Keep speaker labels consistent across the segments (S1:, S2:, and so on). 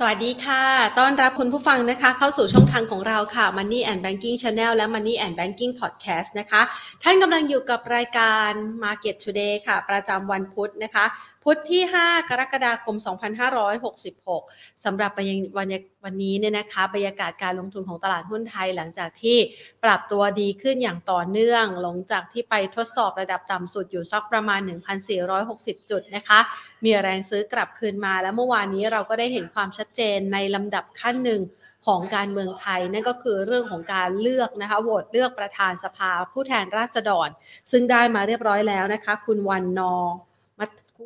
S1: สวัสดีค่ะ ต้อนรับคุณผู้ฟังนะคะ เข้าสู่ช่องทางของเราค่ะ Money and Banking Channel และ Money and Banking Podcast นะคะ ท่านกำลังอยู่กับรายการ Market Today ค่ะ ประจำวันพุธนะคะ พุธที่ 5 กรกฎาคม 2566สำหรับวันวันนี้เนี่ยนะคะบรรยากาศการลงทุนของตลาดหุ้นไทยหลังจากที่ปรับตัวดีขึ้นอย่างต่อเนื่อง หลังจากที่ไปทดสอบระดับต่ำสุดอยู่สักประมาณ 1,460 จุดนะคะ มีแรงซื้อกลับคืนมาแล้วเมื่อวานนี้เราก็ได้เห็นความชัดเจนในลำดับขั้นหนึ่งของการเมืองไทยนั่นก็คือเรื่องของการเลือกนะคะโหวตเลือกประธานสภาผู้แทนราษฎร ซึ่งได้มาเรียบร้อยแล้วนะคะ คุณวันนอ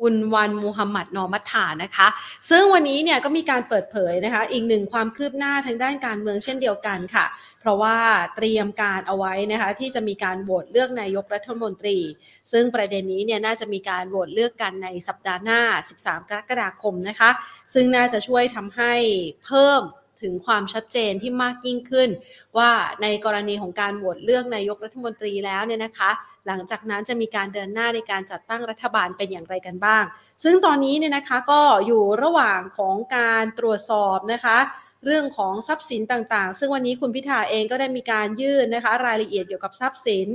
S1: คุณวันมูฮัมหมัดนอมัตถานะคะ ซึ่งวันนี้เนี่ยก็มีการเปิดเผยนะคะ อีกหนึ่งความคืบหน้าทางด้านการเมืองเช่นเดียวกันค่ะ เพราะว่าเตรียมการเอาไว้นะคะ ที่จะมีการโหวตเลือกนายกรัฐมนตรี ซึ่งประเด็นนี้เนี่ยน่าจะมีการโหวตเลือกกันในสัปดาห์หน้า 13 กรกฎาคมนะคะ ซึ่งน่าจะช่วยทำให้เพิ่มถึงความชัดเจนที่มากยิ่งขึ้น ว่าในกรณีของการโหวตเลือกนายกรัฐมนตรีแล้วเนี่ยนะคะ หลังจากนั้นจะมีการเดินหน้าในการจัดตั้งรัฐบาลเป็นอย่างไรกันบ้าง ซึ่งตอนนี้เนี่ยนะคะก็อยู่ระหว่างของการตรวจสอบนะคะเรื่องของทรัพย์สินต่างๆ ซึ่งวันนี้คุณพิธาเองก็ได้มีการยื่นนะคะ รายละเอียดเกี่ยวกับทรัพย์สิน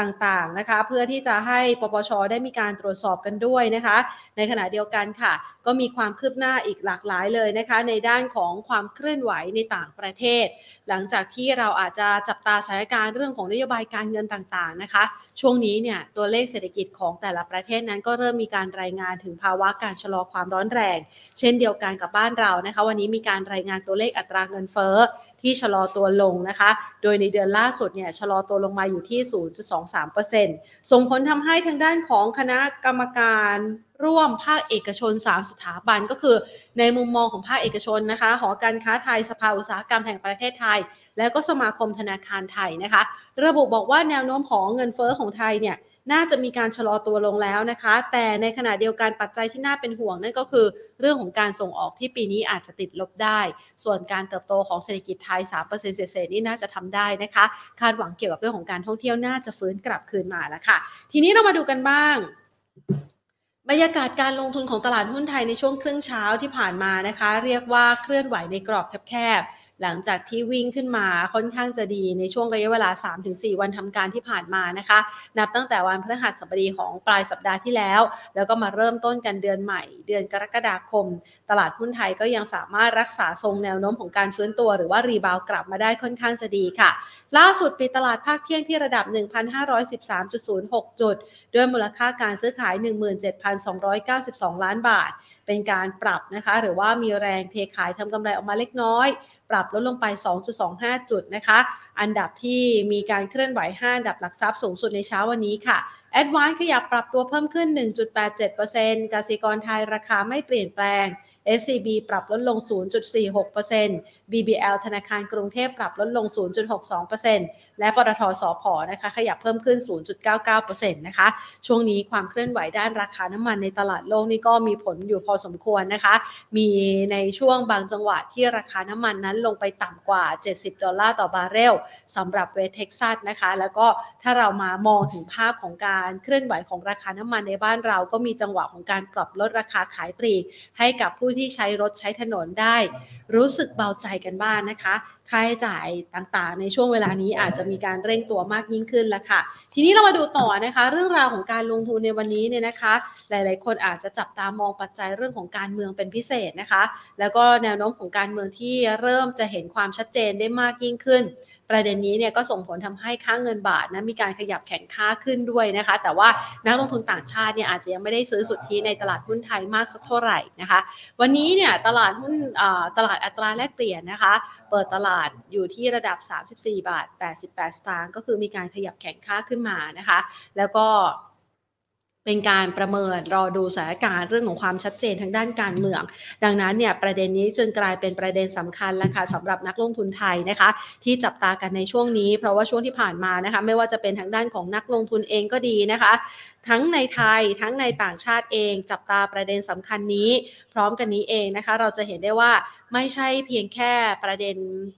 S1: ต่างๆนะคะ เพื่อที่จะให้ปปชได้มีการตรวจสอบกันด้วยนะคะ ในขณะเดียวกันค่ะ ก็มีความคืบหน้าอีกหลากหลายเลยนะคะ ในด้านของความเคลื่อนไหวในต่างประเทศ หลังจากที่เราอาจจะจับตาสถานการณ์เรื่องของนโยบายการเงินต่างๆนะคะ ช่วงนี้เนี่ยตัวเลขเศรษฐกิจของแต่ละประเทศนั้นก็เริ่มมีการรายงานถึงภาวะการชะลอความร้อนแรง เช่นเดียวกันกับบ้านเรานะคะ วันนี้มีการรายงานตัวเลขอัตราเงินเฟ้อ ที่ชะลอตัวลงนะคะ โดยในเดือนล่าสุดเนี่ยชะลอตัวลงมาอยู่ที่ 0.23%ส่งผลทำให้ทางด้านของคณะกรรมการร่วมภาคเอกชน 3 สถาบันก็คือในมุมมองของภาคเอกชนนะคะหอการค้าไทยสภาอุตสาหกรรมแห่งประเทศไทย และก็สมาคมธนาคารไทยนะคะ ระบุบอกว่าแนวโน้มของเงินเฟอ้อของไทยเนี่ย น่าจะมีการชะลอตัวลงแล้วนะคะ แต่ในขณะเดียวกันปัจจัยที่น่าเป็นห่วงนั่นก็คือ เรื่องของการส่งออกที่ปีนี้อาจจะติดลบได้ ส่วนการเติบโตของเศรษฐกิจไทย 3%เศษๆนี่น่าจะทำได้นะคะ คาดหวังเกี่ยวกับเรื่องของการท่องเที่ยวน่าจะฟื้นกลับคืนมาแล้วค่ะ ทีนี้เรามาดูกันบ้างบรรยากาศการลงทุนของตลาดหุ้นไทยในช่วงครึ่งเช้าที่ผ่านมานะคะ เรียกว่าเคลื่อนไหวในกรอบแคบ หลังจากที่วิ่งขึ้นมาค่อนข้างจะดีในช่วงระยะเวลา 3-4 วันทำการที่ผ่านมานะคะ นับตั้งแต่วันพฤหัสบดีของปลายสัปดาห์ที่แล้ว แล้วก็มาเริ่มต้นกันเดือนใหม่ เดือนกรกฎาคม ตลาดหุ้นไทยก็ยังสามารถรักษาทรงแนวโน้มของการฟื้นตัว หรือว่ารีบาวกลับมาได้ค่อนข้างจะดีค่ะ ล่าสุดปิดตลาดภาคเที่ยงที่ระดับ 1,513.06 จุด ด้วยมูลค่าการซื้อขาย 17,292 ล้านบาท เป็นการปรับนะคะ หรือว่ามีแรงเทขายทำกำไรออกมาเล็กน้อย ปรับลดลงไป 2.25 จุดนะคะ อันดับที่มีการเคลื่อนไหว 5 อันดับหลักทรัพย์สูงสุดในเช้าวันนี้ค่ะ a d v a n c e ขยับปรับตัวเพิ่มขึ้น 1.87%กสิกรไทยราคาไม่เปลี่ยนแปลง SCB ปรับลดลง 0.46% BBL ธนาคารกรุงเทพปรับลดลง 0.62%และปตทสอพอนะคะขยับเพิ่มขึ้น 0.99%นะคะช่วงนี้ความเคลื่อนไหวด้านราคาน้ำมันในตลาดโลกนี่ก็มีผลอยู่พอสมควรนะคะ มีในช่วงบางจังหวะที่ราคาน้ำมันนั้นลงไปต่ำกว่า 70 ดอลลาร์ต่อบาร์เรลสำหรับ West Texas นะคะ แล้วก็ถ้าเรามามองถึงภาพของการเคลื่อนไหวของราคาน้ำมันในบ้านเราก็มีจังหวะของการปรับลดราคาขายปลีกให้กับผู้ที่ใช้รถใช้ถนนได้ รู้สึกเบาใจกันบ้างนนะคะ ค่าใช้จ่ายต่างๆ ในช่วงเวลานี้อาจจะมีการเร่งตัวมากยิ่งขึ้นแล้วค่ะ ทีนี้เรามาดูต่อนะคะ เรื่องราวของการลงทุนในวันนี้เนี่ยนะคะ หลายๆ คนอาจจะจับตามองปัจจัยเรื่องของการเมืองเป็นพิเศษนะคะ แล้วก็แนวโน้มของการเมืองที่เริ่มจะเห็นความชัดเจนได้มากยิ่งขึ้น ประเด็นนี้เนี่ยก็ส่งผลทำให้ค่าเงินบาทนั้นมีการขยับแข็งค่าขึ้นด้วยนะคะ แต่ว่านักลงทุนต่างชาติเนี่ยอาจจะยังไม่ได้ซื้อสุทธิในตลาดหุ้นไทยมากสักเท่าไหร่นะคะ วันนี้เนี่ยตลาดหุ้นตลาดอัตราแลกเปลี่ยนนะคะ เปิดตลาดอยู่ที่ระดับ 34 บาท 88 สตางค์ก็คือมีการขยับแข็งค่าขึ้นมานะคะ แล้วก็เป็นการประเมินรอดูสถานการณ์เรื่องของความชัดเจนทางด้านการเมือง ดังนั้นเนี่ยประเด็นนี้จึงกลายเป็นประเด็นสำคัญแล้วค่ะสำหรับนักลงทุนไทยนะคะ ที่จับตากันในช่วงนี้ เพราะว่าช่วงที่ผ่านมานะคะ ไม่ว่าจะเป็นทางด้านของนักลงทุนเองก็ดีนะคะ ทั้งในไทยทั้งในต่างชาติเอง จับตาประเด็นสำคัญนี้ พร้อมกันนี้เองนะคะ เราจะเห็นได้ว่าไม่ใช่เพียงแค่ประเด็น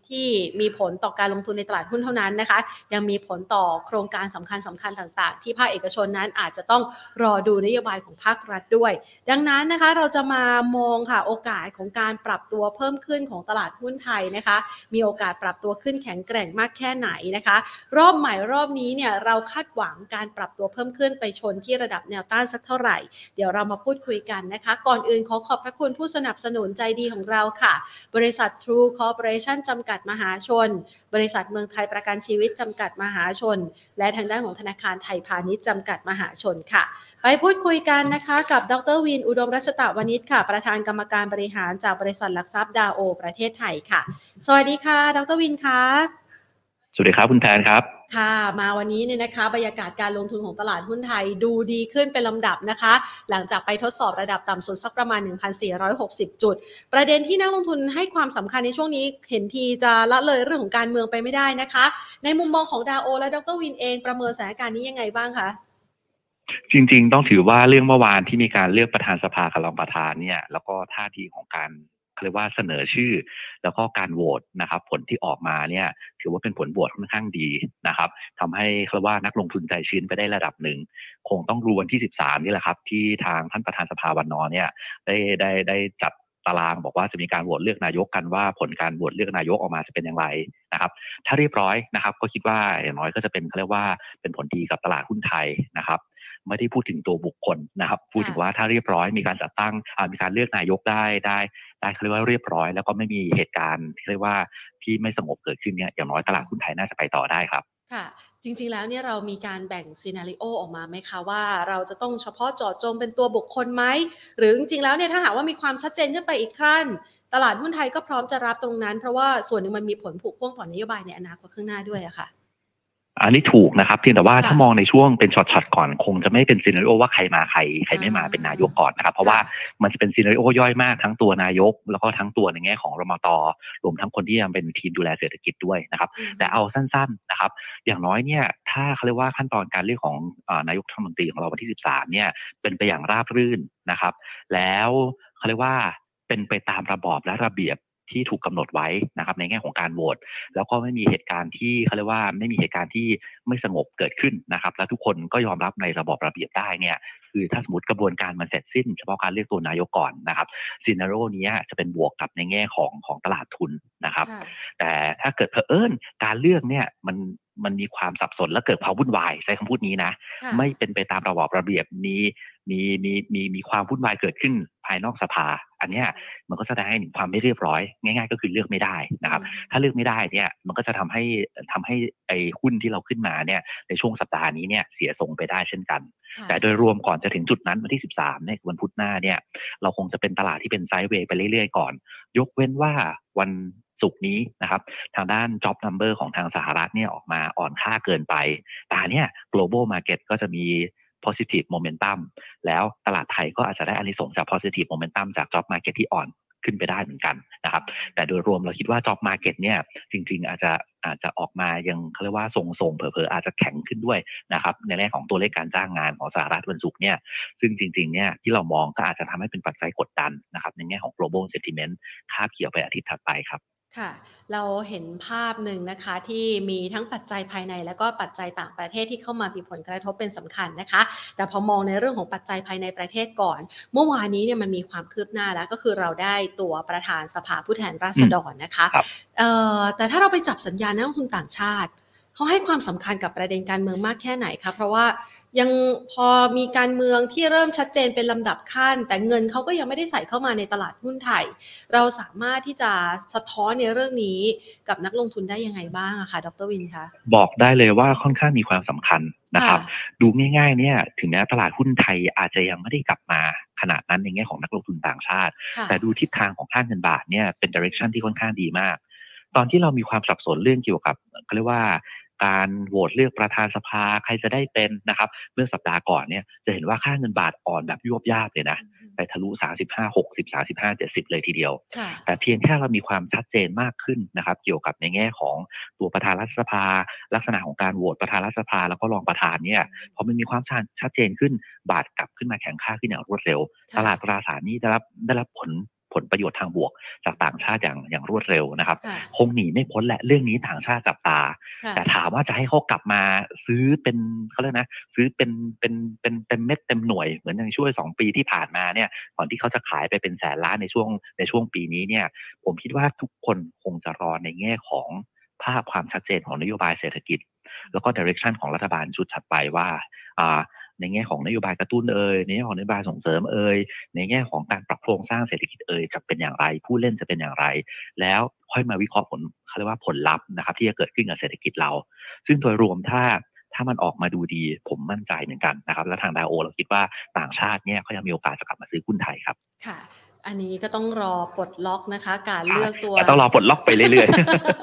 S1: ที่มีผลต่อการลงทุนในตลาดหุ้นเท่านั้นนะคะ ยังมีผลต่อโครงการสำคัญสำคัญต่าง ๆ ที่ภาคเอกชนนั้นอาจจะต้องรอดูนโยบายของภาครัฐด้วย ดังนั้นนะคะเราจะมามองค่ะโอกาสของการปรับตัวเพิ่มขึ้นของตลาดหุ้นไทยนะคะ มีโอกาสปรับตัวขึ้นแข็งแกร่งมากแค่ไหนนะคะ รอบใหม่รอบนี้เนี่ยเราคาดหวังการปรับตัวเพิ่มขึ้นไปชนที่ระดับแนวต้านสักเท่าไหร่ เดี๋ยวเรามาพูดคุยกันนะคะ ก่อนอื่นขอขอบพระคุณผู้สนับสนุนใจดีของเราค่ะ บริษัท True Corporation จำกัดมหาชน บริษัทเมืองไทยประกันชีวิตจำกัดมหาชน และทางด้านของธนาคารไทยพาณิชย์จำกัดมหาชนค่ะ ไปพูดคุยกันนะคะ กับดรวิน อุดมรัชตะวณิชค่ะ ประธานกรรมการบริหารจากบริษัทหลักทรัพย์ดาโอ ประเทศไทยค่ะ สวัสดีค่ะ ดรวินค่ะ
S2: สวัสดีครับคุณแทนครับ
S1: ค่ะมาวันนี้เนี่ยนะคะบรรยากาศการลงทุนของตลาดหุ้นไทยดูดีขึ้นเป็นลำดับนะคะ หลังจากไปทดสอบระดับต่ำสุดสักประมาณ 1,460 จุด ประเด็นที่นักลงทุนให้ความสำคัญในช่วงนี้ เห็นทีจะละเลยเรื่องของการเมืองไปไม่ได้นะคะ ในมุมมองของดาโอ และดรวินเองประเมินสถานการณ์นี้ยังไงบ้างคะ
S2: จริง ๆ ต้องถือว่าเรื่องเมื่อวานที่มีการเลือกประธานสภากับรองประธานเนี่ย แล้วก็ท่าทีของการ เรียกว่าเสนอชื่อ แล้วก็การโหวตนะครับ ผลที่ออกมาเนี่ย ถือว่าเป็นผลโหวตค่อนข้างดีนะครับทำให้เรียกว่านักลงทุนใจชื้นไปได้ระดับหนึ่ง คงต้องรู้วันที่ 13 นี่แหละครับ ที่ทางท่านประธานสภาวันนอเนี่ยได้ได้ได้จัดตารางบอกว่าจะมีการโหวตเลือกนายกกันว่าผลการโหวตเลือกนายกออกมาจะเป็นอย่างไรนะครับ ถ้าเรียบร้อยนะครับ ก็คิดว่าอย่างน้อยก็จะเป็นเขาเรียกว่าเป็นผลดีกับตลาดหุ้นไทยนะครับ ไม่ได้พูดถึงตัวบุคคลนะครับพูดถึงว่าถ้าเรียบร้อยมีการจัดตั้งมีการเลือกนายกได้ได้ได้เขาเรียกว่าเรียบร้อย แล้วก็ไม่มีเหตุการณ์ที่เรียกว่าที่ไม่สงบเกิดขึ้นเนี่ยอย่างน้อยตลาดหุ้นไทยน่าจะไปต่อได้ครับ
S1: ค่ะจริงๆแล้วเนี่ยเรามีการแบ่ง scenario ออกมาไหมคะว่าเราจะต้องเฉพาะเจาะจงเป็นตัวบุคคลไหมหรือจริงๆแล้วเนี่ยถ้าหากว่ามีความชัดเจนขึ้นไปอีกขั้น ตลาดหุ้นไทยก็พร้อมจะรับตรงนั้น เพราะว่าส่วนหนึ่งมันมีผลผูกพ่วงต่อนโยบายในอนาคตข้างหน้าด้วยอะค่ะ
S2: อันนี้ถูกนะครับเพียงแต่ว่าถ้ามองในช่วงเป็นช็อตๆก่อนคงจะไม่เป็น scenario ว่าใครมาใครใครไม่มาเป็นนายกก่อนนะครับ เพราะว่ามันจะเป็น scenario ย่อยมากทั้งตัวนายก แล้วก็ทั้งตัวในแง่ของรมตรวมทั้งคนที่ยังเป็นทีมดูแลเศรษฐกิจด้วยนะครับ แต่เอาสั้นๆนะครับ อย่างน้อยเนี่ยถ้าเขาเรียกว่าขั้นตอนการเลือกของนายกรัฐมนตรีของเราวันที่ 13 เนี่ยเป็นไปอย่างราบรื่นนะครับ แล้วเขาเรียกว่าเป็นไปตามระบอบและระเบียบ ที่ถูกกำหนดไว้นะครับในแง่ของการโหวตแล้วก็ไม่มีเหตุการณ์ที่เขาเรียกว่าไม่มีเหตุการณ์ที่ไม่สงบเกิดขึ้นนะครับ และทุกคนก็ยอมรับในระบอบระเบียบได้เนี่ยคือถ้าสมมติกระบวนการมันเสร็จสิ้นเฉพาะการเลือกตัวนายกก่อนนะครับซีนาโรนี้จะเป็นบวกกับในแง่ของของตลาดทุนนะครับ แต่ถ้าเกิดเผอิญการเลือกเนี่ยมันมันมีความสับสนและเกิดความวุ่นวายใช้คำพูดนี้นะ ไม่เป็นไปตามระบอบระเบียบมีมีมีมีมีความวุ่นวายเกิดขึ้นภายนอกสภา อันเนี้ยมันก็แสดงให้ถึงความไม่เรียบร้อย ง่าย ๆ ก็คือเลือกไม่ได้นะครับ ถ้าเลือกไม่ได้เนี่ยมันก็จะทำให้ทำให้ไอ้หุ้นที่เราขึ้นมาเนี่ยในช่วงสัปดาห์นี้เนี่ยเสียทรงไปได้เช่นกัน แต่โดยรวมก่อนจะถึงจุดนั้นวันที่ 13เนี่ยวันพุธหน้าเนี่ย เราคงจะเป็นตลาดที่เป็นไซด์เวย์ไปเรื่อยๆก่อน ยกเว้นว่าวันสุกนี้นะครับ ทางด้าน job number ของทางสหรัฐเนี่ยออกมาอ่อนค่าเกินไป แต่เนี่ย global market ก็จะมี positive momentum แล้วตลาดไทยก็อาจจะได้อานิสงส์จาก positive momentum จาก job market ที่อ่อน ขึ้นไปได้เหมือนกันนะครับ แต่โดยรวมเราคิดว่า job market เนี่ยจริง ๆ อาจจะอาจจะออกมายังเขาเรียกว่าทรงๆเผลอๆอาจจะแข็งขึ้นด้วยนะครับ ในแง่ของตัวเลขการจ้างงานของสหรัฐวันศุกร์เนี่ยซึ่งจริงๆเนี่ยที่เรามองก็อาจจะทำให้เป็นปัจจัยกดดันนะครับในแง่ของ global sentiment คาบเกี่ยวไปอาทิตย์ถัดไปครับ
S1: ค่ะ เราเห็นภาพหนึ่งนะคะที่มีทั้งปัจจัยภายใน และก็ปัจจัยต่างประเทศที่เข้ามามีผลกระทบเป็นสำคัญนะคะ แต่พอมองในเรื่องของปัจจัยภายในประเทศก่อน เมื่อวานนี้เนี่ยมันมีความคืบหน้าแล้วก็คือเราได้ตัวประธานสภาผู้แทนราษฎรนะคะแต่ถ้าเราไปจับสัญญาณนักลงทุนต่างชาติเขาให้ความสำคัญกับประเด็นการเมืองมากแค่ไหนคะเพราะว่า ยังพอมีการเมืองที่เริ่มชัดเจนเป็นลำดับขั้น แต่เงินเขาก็ยังไม่ได้ใส่เข้ามาในตลาดหุ้นไทย เราสามารถที่จะสะท้อนในเรื่องนี้กับนักลงทุนได้ยังไงบ้างอะคะดรวินคะ
S2: บอกได้เลยว่าค่อนข้างมีความสำคัญนะครับดูง่ายๆเนี่ยถึงแม้ตลาดหุ้นไทยอาจจะยังไม่ได้กลับมาขนาดนั้นในแง่ของนักลงทุนต่างชาติ แต่ดูทิศทางของค่าเงินบาทเนี่ยเป็นดิเรกชันที่ค่อนข้างดีมาก ตอนที่เรามีความสับสนเรื่องเกี่ยวกับเขาเรียกว่า การโหวตเลือกประธานสภาใครจะได้เป็นนะครับเมื่อสัปดาห์ก่อนเนี่ยจะเห็นว่าค่าเงินบาทอ่อนแบบยวบยาบเลยนะไปทะลุ 35 60 35 70 เลยทีเดียว แต่เพียงแค่เรามีความชัดเจนมากขึ้นนะครับ เกี่ยวกับในแง่ของตัวประธานรัฐสภา ลักษณะของการโหวตประธานรัฐสภา แล้วก็รองประธานเนี่ยพอมันมีความชัดเจนขึ้นบาทกลับขึ้นมาแข็งค่าขึ้นอย่างรวดเร็ว ตลาดตราสารนี้ได้รับได้รับผล ผลประโยชน์ทางบวก จากต่างชาติอย่างอย่างรวดเร็วนะครับ คงหนีไม่พ้นแหละเรื่องนี้ต่างชาติจับตา แต่ถามว่าจะให้เขากลับมาซื้อเป็นเขาเรียกนะ ซื้อเป็นเป็นเป็นเต็มเม็ดเต็มหน่วยเหมือนอย่างช่วยสองปีที่ผ่านมาเนี่ยก่อนที่เขาจะขายไปเป็นแสนล้านในช่วงในช่วงปีนี้เนี่ย ผมคิดว่าทุกคนคงจะรอในแง่ของภาพความชัดเจนของนโยบายเศรษฐกิจ แล้วก็ดิเรกชันของรัฐบาลชุดถัดไปว่า ในแง่ของนโยบายกระตุ้นเอ่ยในแง่ของนโยบายส่งเสริมเอ่ยในแง่ของการปรับโครงสร้างเศรษฐกิจเอ่ยจะเป็นอย่างไร ผู้เล่นจะเป็นอย่างไร แล้วค่อยมาวิเคราะห์ผลเขาเรียกว่าผลลัพธ์นะครับ ที่จะเกิดขึ้นกับเศรษฐกิจเรา ซึ่งโดยรวมถ้าถ้ามันออกมาดูดีผมมั่นใจเหมือนกันนะครับ และทางดาโอเราคิดว่าต่างชาติเนี่ยเขายังมีโอกาสจะกลับมาซื้อหุ้นไทยครับ
S1: ค่ะ อันนี้ก็ต้องรอปลดล็อกนะคะ การเลือกตัว
S2: ต้องรอปลดล็อกไปเรื่อย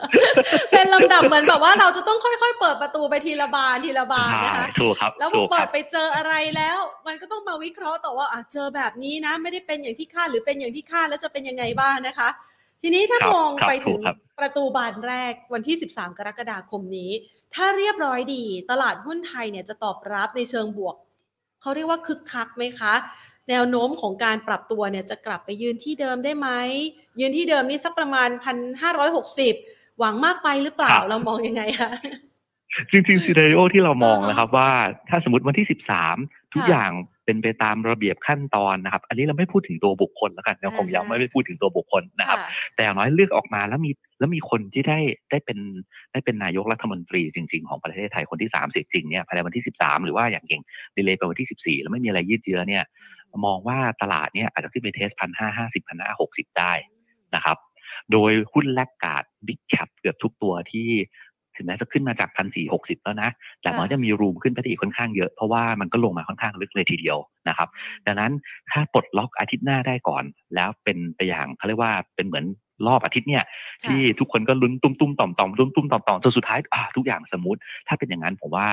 S1: ๆเป็นลำดับเหมือนแบบว่าเราจะต้องค่อยๆ เปิดประตูไปทีละบานทีละบานนะคะ
S2: ถูกครับ
S1: แล้วพอเปิดไปเจออะไรแล้ว มันก็ต้องมาวิเคราะห์ต่อว่าเจอแบบนี้นะ ไม่ได้เป็นอย่างที่คาดหรือเป็นอย่างที่คาดแล้วจะเป็นยังไงบ้างนะคะ ทีนี้ถ้ามองไปถึงประตูบานแรกวันที่ 13 กรกฎาคมนี้ ถ้าเรียบร้อยดี ตลาดหุ้นไทยเนี่ยจะตอบรับในเชิงบวกเขาเรียกว่าคึกคักไหมคะ แนวโน้มของการปรับตัวเนี่ยจะกลับไปยืนที่เดิมได้ไหม ยืนที่เดิมนี่สักประมาณพันห้าร้อยหกสิบหวังมากไปหรือเปล่าเรามองยังไงคะ
S2: จริงๆซีเรียโอที่เรามองนะครับว่าถ้าสมมติวันที่สิบสามทุกอย่างเป็นไปตามระเบียบขั้นตอนนะครับ อันนี้เราไม่พูดถึงตัวบุคคลแล้วกันเราคงยังไม่ไปพูดถึงตัวบุคคลนะครับ แต่อย่างน้อยเลือกออกมาแล้วมีแล้วมีคนที่ได้ได้เป็นได้เป็นนายกรัฐมนตรีจริง ๆ ของประเทศไทยคนที่สามสิบจริงเนี่ยภายในวันที่สิบสามหรือว่าอย่างเก่งดีเลยไปวันที่สิบสี่แล้วไม่มีอะไรยืดเยื้อเนี่ย มองว่าตลาดเนี่ยอาจจะขึ้นไป test พันห้าห้าสิบพันห้าหกสิบได้นะครับ โดยหุ้น large cap big cap เกือบทุกตัวที่ถึงแม้จะขึ้นมาจากพันสี่หกสิบแล้วนะ แต่มันจะมี room ขึ้นไปอีกค่อนข้างเยอะ เพราะว่ามันก็ลงมาค่อนข้างลึกเลยทีเดียวนะครับ ดังนั้นถ้าปลดล็อกอาทิตย์หน้าได้ก่อน แล้วเป็นไปอย่างเขาเรียกว่าเป็นเหมือนรอบอาทิตย์เนี่ย ที่ทุกคนก็ลุ้นตุ้มตุ้มต่อมต่อมตุ้มตุ้มต่อมต่อมจนสุดท้ายอ่าทุกอย่าง smooth ถ้าเป็นอย่างนั้นผมว่า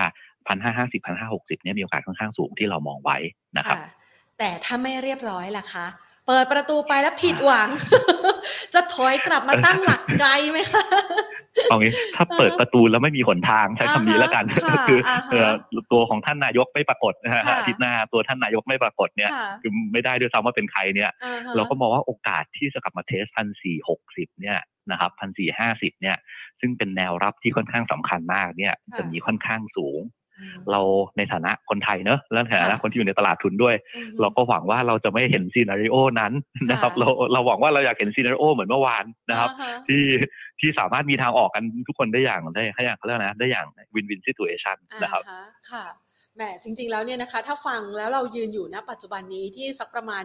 S2: พันห้าห้าสิบพันห้าหกสิบเนี่ยมีโอกาสค่อนข้างสูงที่เรามองไว้นะครับ
S1: แต่ถ้าไม่เรียบร้อยล่ะคะ เปิดประตูไปแล้วผิดหวัง จะถอยกลับมาตั้งหลักไกลไหมคะ
S2: เอางี้ถ้าเปิดประตูแล้วไม่มีหนทางใช้คำนี้แล้วกันคือตัวของท่านนายกไม่ปรากฏนะฮะอาทิตย์หน้าตัวท่านนายกไม่ปรากฏเนี่ยคือไม่ได้ด้วยซ้ำว่าเป็นใครเนี่ย เราก็มองว่าโอกาสที่จะกลับมาเทสพันสี่หกสิบเนี่ยนะครับพันสี่ห้าสิบเนี่ย ซึ่งเป็นแนวรับที่ค่อนข้างสำคัญมากเนี่ยจะมีค่อนข้างสูง เราในฐานะคนไทยเนอะและในฐานะคนที่อยู่ในตลาดทุนด้วย เราก็หวังว่าเราจะไม่เห็น scenario นั้นนะครับเราเราหวังว่าเราอยากเห็น scenario เหมือนเมื่อวานนะครับ ที่ที่สามารถมีทางออกกันทุกคนได้อย่างได้ให้อย่างเขาเรียกนะได้อย่าง win-win situation นะครับ
S1: ค่ะ แหมจริง ๆ แล้วเนี่ยนะคะ ถ้าฟังแล้วเรายืนอยู่ณปัจจุบันนี้ที่สักประมาณ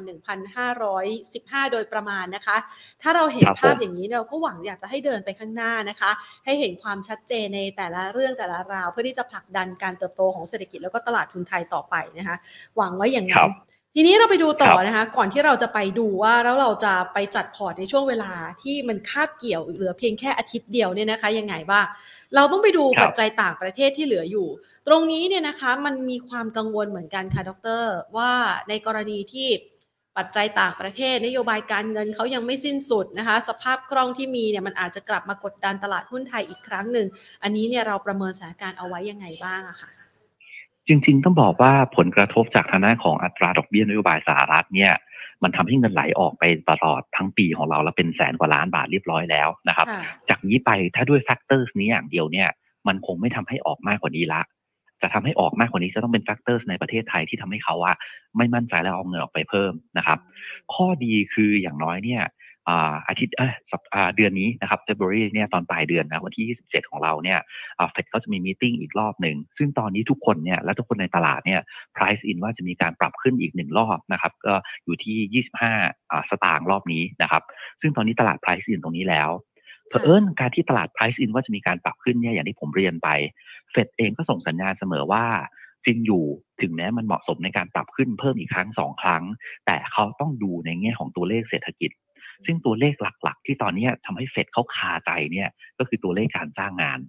S1: 1,515 โดยประมาณนะคะ ถ้าเราเห็นภาพอย่างนี้เราก็หวังอยากจะให้เดินไปข้างหน้านะคะ ให้เห็นความชัดเจนในแต่ละเรื่องแต่ละราว เพื่อที่จะผลักดันการเติบโตของเศรษฐกิจแล้วก็ตลาดทุนไทยต่อไปนะคะ หวังไว้อย่างนั้น ทีนี้เราไปดูต่อนะคะ ก่อนที่เราจะไปดูว่าแล้วเราจะไปจัดพอร์ตในช่วงเวลาที่มันคาบเกี่ยวเหลือเพียงแค่อาทิตย์เดียวเนี่ยนะคะยังไงบ้างเราต้องไปดูปัจจัยต่างประเทศที่เหลืออยู่ ตรงนี้เนี่ยนะคะมันมีความกังวลเหมือนกันค่ะดร ว่าในกรณีที่ปัจจัยต่างประเทศ นโยบายการเงินเขายังไม่สิ้นสุดนะคะ สภาพคล่องที่มีเนี่ยมันอาจจะกลับมากดดันตลาดหุ้นไทยอีกครั้งหนึ่งอันนี้เนี่ยเราประเมินสถานการณ์เอาไว้ยังไงบ้างอะค่ะ
S2: จริง ๆ ต้องบอกว่าผลกระทบจากทางด้านของอัตราดอกเบี้ยนโยบายสหรัฐเนี่ยมันทำให้เงินไหลออกไปตลอดทั้งปีของเราแล้วเป็นแสนกว่าล้านบาทเรียบร้อยแล้วนะครับ จากนี้ไปถ้าด้วย factor นี้อย่างเดียวเนี่ย มันคงไม่ทำให้ออกมากกว่านี้ละจะทำให้ออกมากกว่านี้จะต้องเป็น factor ในประเทศไทยที่ทำให้เขาว่าไม่มั่นใจแล้วเอาเงินออกไปเพิ่มนะครับ ข้อดีคืออย่างน้อยเนี่ย อาทิตย์เดือนนี้นะครับ February เนี่ยตอนปลายเดือนนะวันที่ 27 ของเราเนี่ยเฟดเขาจะมี meeting อีกรอบหนึ่ง ซึ่งตอนนี้ทุกคนเนี่ยและทุกคนในตลาดเนี่ย price in ว่าจะมีการปรับขึ้นอีกหนึ่งรอบนะครับก็อยู่ที่ 25 สตางค์รอบนี้นะครับ ซึ่งตอนนี้ตลาด price in ตรงนี้แล้วเผอิญการที่ตลาด price in ว่าจะมีการปรับขึ้นเนี่ยอย่างที่ผมเรียนไปเฟดเองก็ส่งสัญญาณเสมอว่าจริงอยู่ถึงแม้มันเหมาะสมในการปรับขึ้นเพิ่มอีกครั้งสองครั้ง แต่เขาต้องดูในแง่ของตัวเลขเศรษฐกิจ ซึ่งตัวเลขหลัก ๆ ที่ตอนนี้ทำให้เฟดเขาคาใจเนี่ยก็คือตัวเลขการจ้างงาน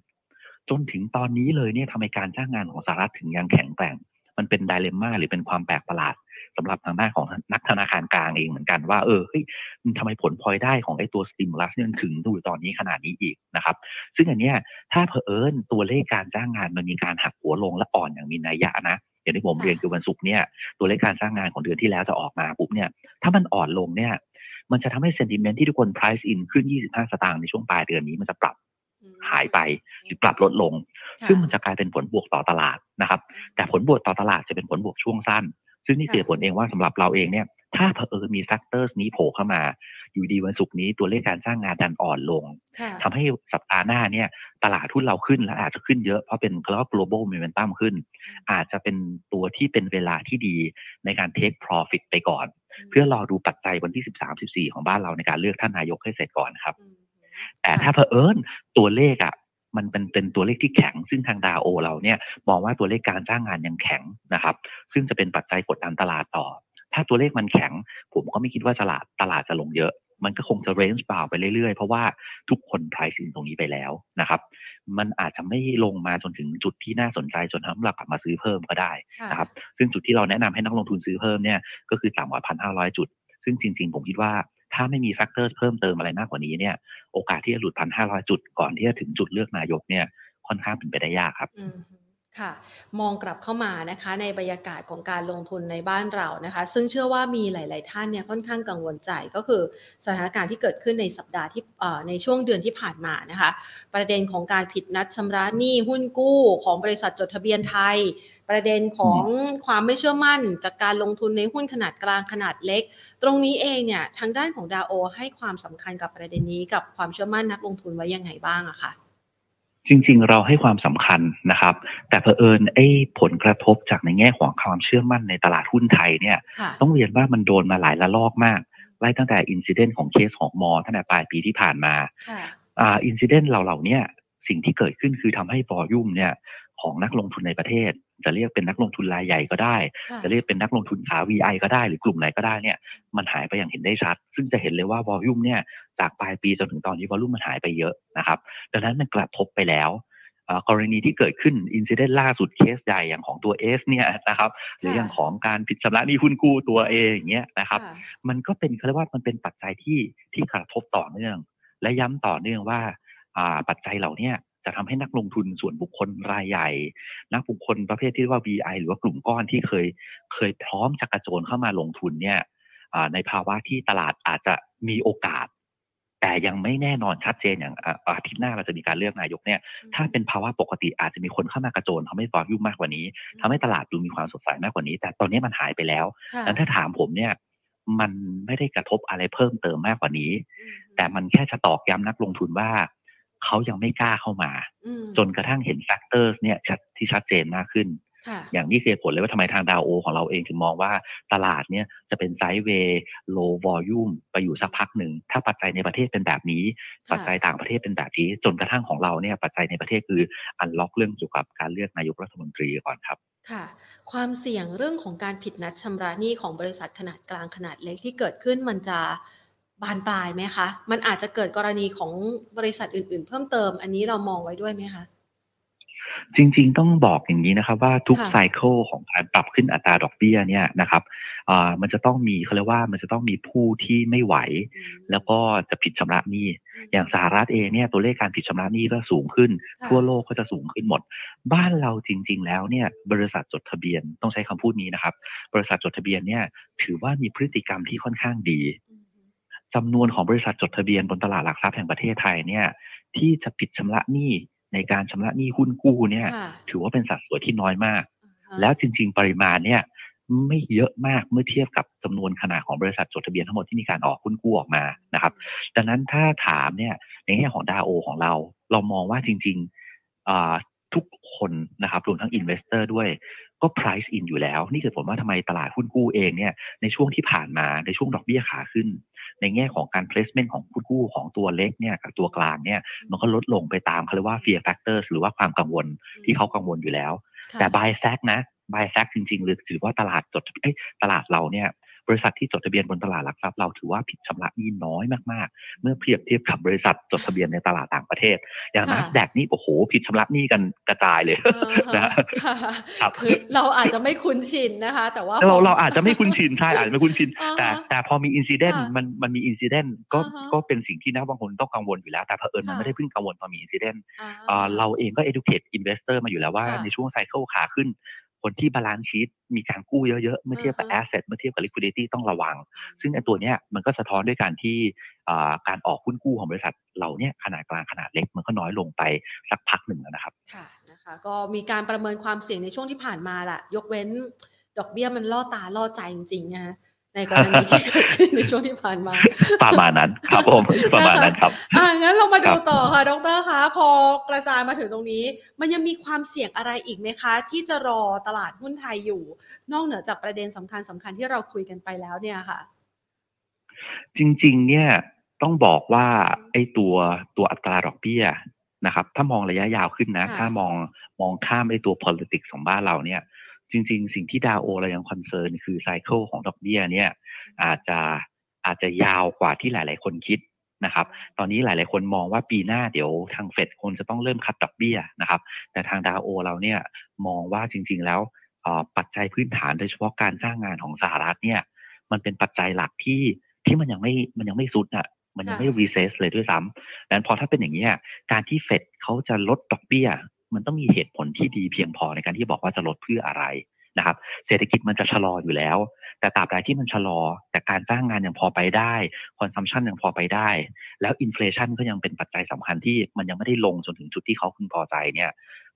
S2: จนถึงตอนนี้เลยเนี่ยทำไมการจ้างงานของสหรัฐถึงยังแข็งแกร่ง มันเป็นไดเลม่าหรือเป็นความแปลกประหลาดสำหรับทางด้านของนักธนาคารกลางเองเหมือนกันว่าเออเฮ้ยมันทำไมผลพลอยได้ของไอ้ตัวสติมูลัสเนี่ยถึงดูตอนนี้ขนาดนี้อีกนะครับ ซึ่งอันเนี้ยถ้าเพอเอิญตัวเลขการจ้างงานมันมีการหักหัวลงและอ่อนอย่างมีนัยยะนะอย่างที่ผมเรียนคือวันศุกร์เนี่ยตัวเลขการจ้างงานของเดือนที่แล้วจะออกมาปุ๊บเนี่ยถ้ามันอ่อนลงเนี่ย มันจะทำให้ sentiment ที่ทุกคน price in ขึ้น 25 สตางค์ในช่วงปลายเดือนนี้มันจะปรับหายไปหรือปรับลดลง ซึ่งมันจะกลายเป็นผลบวกต่อตลาดนะครับ แต่ผลบวกต่อตลาดจะเป็นผลบวกช่วงสั้น ซึ่งนี่คือเหตุผลเองว่าสำหรับเราเองเนี่ย ถ้าเผอิญมี factor นี้โผล่เข้ามา อยู่ดีวันศุกร์นี้ตัวเลขการจ้างงานดันอ่อนลงทำให้สัปดาห์หน้าเนี่ย ตลาดทุนเราขึ้นและอาจจะขึ้นเยอะ เพราะเป็นเรียกว่า global momentum ขึ้น อาจจะเป็นตัวที่เป็นเวลาที่ดีในการ take profit ไปก่อน เพื่อรอดูปัจจัยวันที่ 13 14 ของบ้านเราในการเลือกท่านนายกให้เสร็จก่อนนะครับ แต่ถ้าเผอิญตัวเลขอะมันเป็นเป็นตัวเลขที่แข็ง ซึ่งทางดาวโอ เราเนี่ยมองว่าตัวเลขการจ้างงานยังแข็งนะครับ ซึ่งจะเป็นปัจจัยกดดันตลาดต่อ ถ้าตัวเลขมันแข็ง ผมก็ไม่คิดว่าตลาดตลาดจะลงเยอะ มันก็คงจะเรนจ์เปล่าไปเรื่อยๆ เพราะว่าทุกคน price in ตรงนี้ไปแล้วนะครับ มันอาจจะไม่ลงมาจนถึงจุดที่น่าสนใจจนทำให้เรากลับมาซื้อเพิ่มก็ได้นะครับ ซึ่งจุดที่เราแนะนำให้นักลงทุนซื้อเพิ่มเนี่ยก็คือต่ำกว่าพันห้าร้อยจุด ซึ่งจริงๆ ผมคิดว่าถ้าไม่มีแฟกเตอร์เพิ่มเติมอะไรมากกว่านี้เนี่ย โอกาสที่จะหลุดพันห้าร้อยจุดก่อนที่จะถึงจุดเลือกนายกเนี่ยค่อนข้างเป็นไปได้ยากครับ
S1: ค่ะมองกลับเข้ามานะคะในบรรยากาศของการลงทุนในบ้านเรานะคะ ซึ่งเชื่อว่ามีหลาย ๆ ท่านเนี่ยค่อนข้างกังวลใจก็คือสถานการณ์ที่เกิดขึ้นในสัปดาห์ที่ในช่วงเดือนที่ผ่านมานะคะ ประเด็นของการผิดนัดชำระหนี้หุ้นกู้ของบริษัทจดทะเบียนไทย ประเด็นของความไม่เชื่อมั่น จากการลงทุนในหุ้นขนาดกลางขนาดเล็ก ตรงนี้เองเนี่ยทางด้านของดาโอให้ความสำคัญกับประเด็นนี้กับความเชื่อมั่นนักลงทุนไว้ยังไงบ้างอะค่ะ
S2: จริง ๆ เราให้ความสำคัญนะครับ แต่เผอิญไอ้ผลกระทบจากในแง่ของความเชื่อมั่นในตลาดหุ้นไทยเนี่ย ต้องเรียนว่ามันโดนมาหลายระลอกมากไล่ตั้งแต่อินซิเดนต์ของเคสของมอตั้งแต่ปลายปีที่ผ่านมาอ่าอินซิเดนต์เหล่าๆนี้สิ่งที่เกิดขึ้นคือทำให้วอลุ่มเนี่ยของนักลงทุนในประเทศ จะเรียกเป็นนักลงทุนรายใหญ่ก็ได้ จะเรียกเป็นนักลงทุนขา VI ก็ได้หรือกลุ่มไหนก็ได้เนี่ยมันหายไปอย่างเห็นได้ชัด ซึ่งจะเห็นเลยว่าวอลุ่มเนี่ยจากปลายปีจนถึงตอนนี้วอลุ่มมันหายไปเยอะนะครับดังนั้นมันกระทบไปแล้วกรณีที่เกิดขึ้นอินซิเดนต์ล่าสุดเคสใหญ่อย่างของตัวเอสเนี่ยนะครับหรืออย่างของการผิดชำระหนี้หุ้นกู้ตัวเองอย่างเงี้ยนะครับ มันก็เป็นเขาเรียกว่ามันเป็นปัจจัยที่ที่กระทบต่อเนื่อง และย้ำต่อเนื่องว่าปัจจัยเหล่านี้ จะทำให้นักลงทุนส่วนบุคคลรายใหญ่ นักบุคคลประเภทที่ว่า VI หรือว่ากลุ่มก้อนที่เคยเคยพร้อมจะกระโจนเข้ามาลงทุนเนี่ยในภาวะที่ตลาดอาจจะมีโอกาส แต่ยังไม่แน่นอนชัดเจนอย่างอาทิตย์หน้าเราจะมีการเลือกนายกเนี่ย ถ้าเป็นภาวะปกติอาจจะมีคนเข้ามากระโจนทำให้ฟอยุ่มากกว่านี้ทำให้ตลาดดูมีความสดใสมากกว่านี้ แต่ตอนนี้มันหายไปแล้วดังถ้าถามผมเนี่ยมันไม่ได้กระทบอะไรเพิ่มเติมมากกว่านี้ แต่มันแค่จะตอกย้ำนักลงทุนว่า เขายังไม่กล้าเข้ามา จนกระทั่งเห็นแฟกเตอร์เนี่ยที่ชัดเจนมากขึ้น อย่างนี้คือผลเลยว่าทำไมทางดาวโอของเราเองถึงมองว่าตลาดเนี่ยจะเป็นไซด์เวย์โลวอลลุ่มไปอยู่สักพักหนึ่ง ถ้าปัจจัยในประเทศเป็นแบบนี้ ปัจจัยต่างประเทศเป็นแบบนี้ จนกระทั่งของเราเนี่ยปัจจัยในประเทศคืออันล็อกเรื่องเกี่ยวกับการเลือกนายกรัฐมนตรีก่อนครับ
S1: ค่ะความเสี่ยงเรื่องของการผิดนัดชำระหนี้ของบริษัทขนาดกลางขนาดเล็กที่เกิดขึ้นมันจะ บานปลายไหมคะ มันอาจจะเกิดกรณีของบริษัทอื่น ๆ เพิ่มเติม อันนี้เรามองไว้ด้วยไหมคะ
S2: จริง ๆ ต้องบอกอย่างนี้นะครับว่าทุกไซเคิลของการปรับขึ้นอัตราดอกเบี้ยเนี่ยนะครับมันจะต้องมีเขาเรียกว่ามันจะต้องมีผู้ที่ไม่ไหว แล้วก็จะผิดชำระหนี้ อย่างสหรัฐเองเนี่ยตัวเลขการผิดชำระหนี้ก็สูงขึ้น ทั่วโลกก็จะสูงขึ้นหมด บ้านเราจริง ๆ แล้วเนี่ยบริษัทจดทะเบียนต้องใช้คำพูดนี้นะครับ บริษัทจดทะเบียนเนี่ยถือว่ามีพฤติกรรมที่ค่อนข้างดี จำนวนของบริษัทจดทะเบียนบนตลาดหลักทรัพย์แห่งประเทศไทยเนี่ย ที่จะผิดชำระหนี้ในการชำระหนี้หุ้นกู้เนี่ย ถือว่าเป็นสัดส่วนที่น้อยมาก แล้วจริง ๆ ปริมาณเนี่ยไม่เยอะมากเมื่อเทียบกับจำนวนขนาดของบริษัทจดทะเบียนทั้งหมดที่มีการออกหุ้นกู้ออกมานะครับ ดังนั้นถ้าถามเนี่ยในแง่ของ DAOL ของเรา เรามองว่าจริงๆทุกคนนะครับรวมทั้ง investor ด้วยก็ price in อยู่แล้ว นี่คือเหตุผลว่าทำไมตลาดหุ้นกู้เองเนี่ยในช่วงที่ผ่านมาในช่วงดอกเบี้ยขาขึ้น ในแง่ของการ placement ของหุ้นกู้ของตัวเล็กเนี่ยกับตัวกลางเนี่ยมันก็ลดลงไปตามเขาเรียกว่า fear factors หรือว่าความกังวลที่เขากังวลอยู่แล้ว แต่ buy fact นะ buy fact จริงๆหรือถือว่าตลาดจดตลาดเราเนี่ย บริษัทที่จดทะเบียนบนตลาดหลักทรัพย์เราถือว่าผิดชำระหนี้น้อยมากๆ เมื่อเทียบเทียบกับบริษัทจดทะเบียนในตลาดต่างประเทศ อย่างนัสแดกนี่โอ้โห ผิดชำระหนี้กันกระจายเลย
S1: นะครับคือเราอาจจะไม่คุ้นชินนะคะ แต่ว่า
S2: เราเราอาจจะไม่คุ้นชินใช่อาจจะไม่คุ้นชิน แต่แต่พอมี incident มันมันมี incident ก็ก็เป็นสิ่งที่นักบางคนต้องกังวลอยู่แล้ว แต่เผอิญมันไม่ได้เพิ่งกังวลตอนมี incident เราเองก็ educate investor มาอยู่แล้วว่าในช่วง cycle ขาขึ้น คนที่ balance sheet มีการกู้เยอะๆ เมื่อเทียบกับ asset เมื่อเทียบกับ liquidity ต้องระวัง ซึ่งไอ้ตัวเนี้ยมันก็สะท้อนด้วยการที่การออกหุ้นกู้ของบริษัทเราเนี่ยขนาดกลางขนาดเล็กมันก็น้อยลงไปสักพักหนึ่งนะครับ
S1: ค่ะนะคะก็มีการประเมินความเสี่ยงในช่วงที่ผ่านมาแหละยกเว้น ดอกเบี้ยมันล่อตาล่อใจจริงๆนะ ในกรณีที่เกิดขึ้นในช่วงที่ผ่านมา
S2: ประมาณนั้นครับผมประมาณนั้นครับ
S1: อ่างั้นเรามาดูต่อค่ะ ดรคะ พอกระจายมาถึงตรงนี้ มันยังมีความเสี่ยงอะไรอีกไหมคะ ที่จะรอตลาดหุ้นไทยอยู่ นอกเหนือจากประเด็นสำคัญสำคัญที่เราคุยกันไปแล้วเนี่ยค่ะ
S2: จริงๆ เนี่ยต้องบอกว่าไอ้ตัวตัวอัตราดอกเบี้ยนะครับ ถ้ามองระยะยาวขึ้นนะ ถ้ามองมองข้ามไอ้ตัว politics ของบ้านเราเนี่ย จริง ๆ สิ่งที่ดาวโอเรายังคอนเซิร์นคือไซเคิลของดอกเบี้ยเนี่ยอาจจะอาจจะยาวกว่าที่หลาย ๆ คนคิดนะครับ ตอนนี้หลาย ๆ คนมองว่าปีหน้าเดี๋ยวทางเฟดคงจะต้องเริ่มคัดดอกเบี้ยนะครับ แต่ทางดาวโอเราเนี่ยมองว่าจริง ๆ แล้วปัจจัยพื้นฐานโดยเฉพาะการจ้างงานของสหรัฐเนี่ย มันเป็นปัจจัยหลักที่ที่มันยังไม่มันยังไม่สุดอะมันยังไม่ recess เลยด้วยซ้ำดังนั้นพอถ้าเป็นอย่างนี้การที่เฟดเขาจะลดดอกเบี้ย มันต้องมีเหตุผลที่ดีเพียงพอในการที่บอกว่าจะลดเพื่ออะไรนะครับ เศรษฐกิจมันจะชะลออยู่แล้ว แต่ตราบใดที่มันชะลอ แต่การจ้างงานยังพอไปได้ consumption ยังพอไปได้ แล้ว inflation ก็ยังเป็นปัจจัยสำคัญที่มันยังไม่ได้ลงจนถึงจุดที่เขาพึงพอใจเนี่ย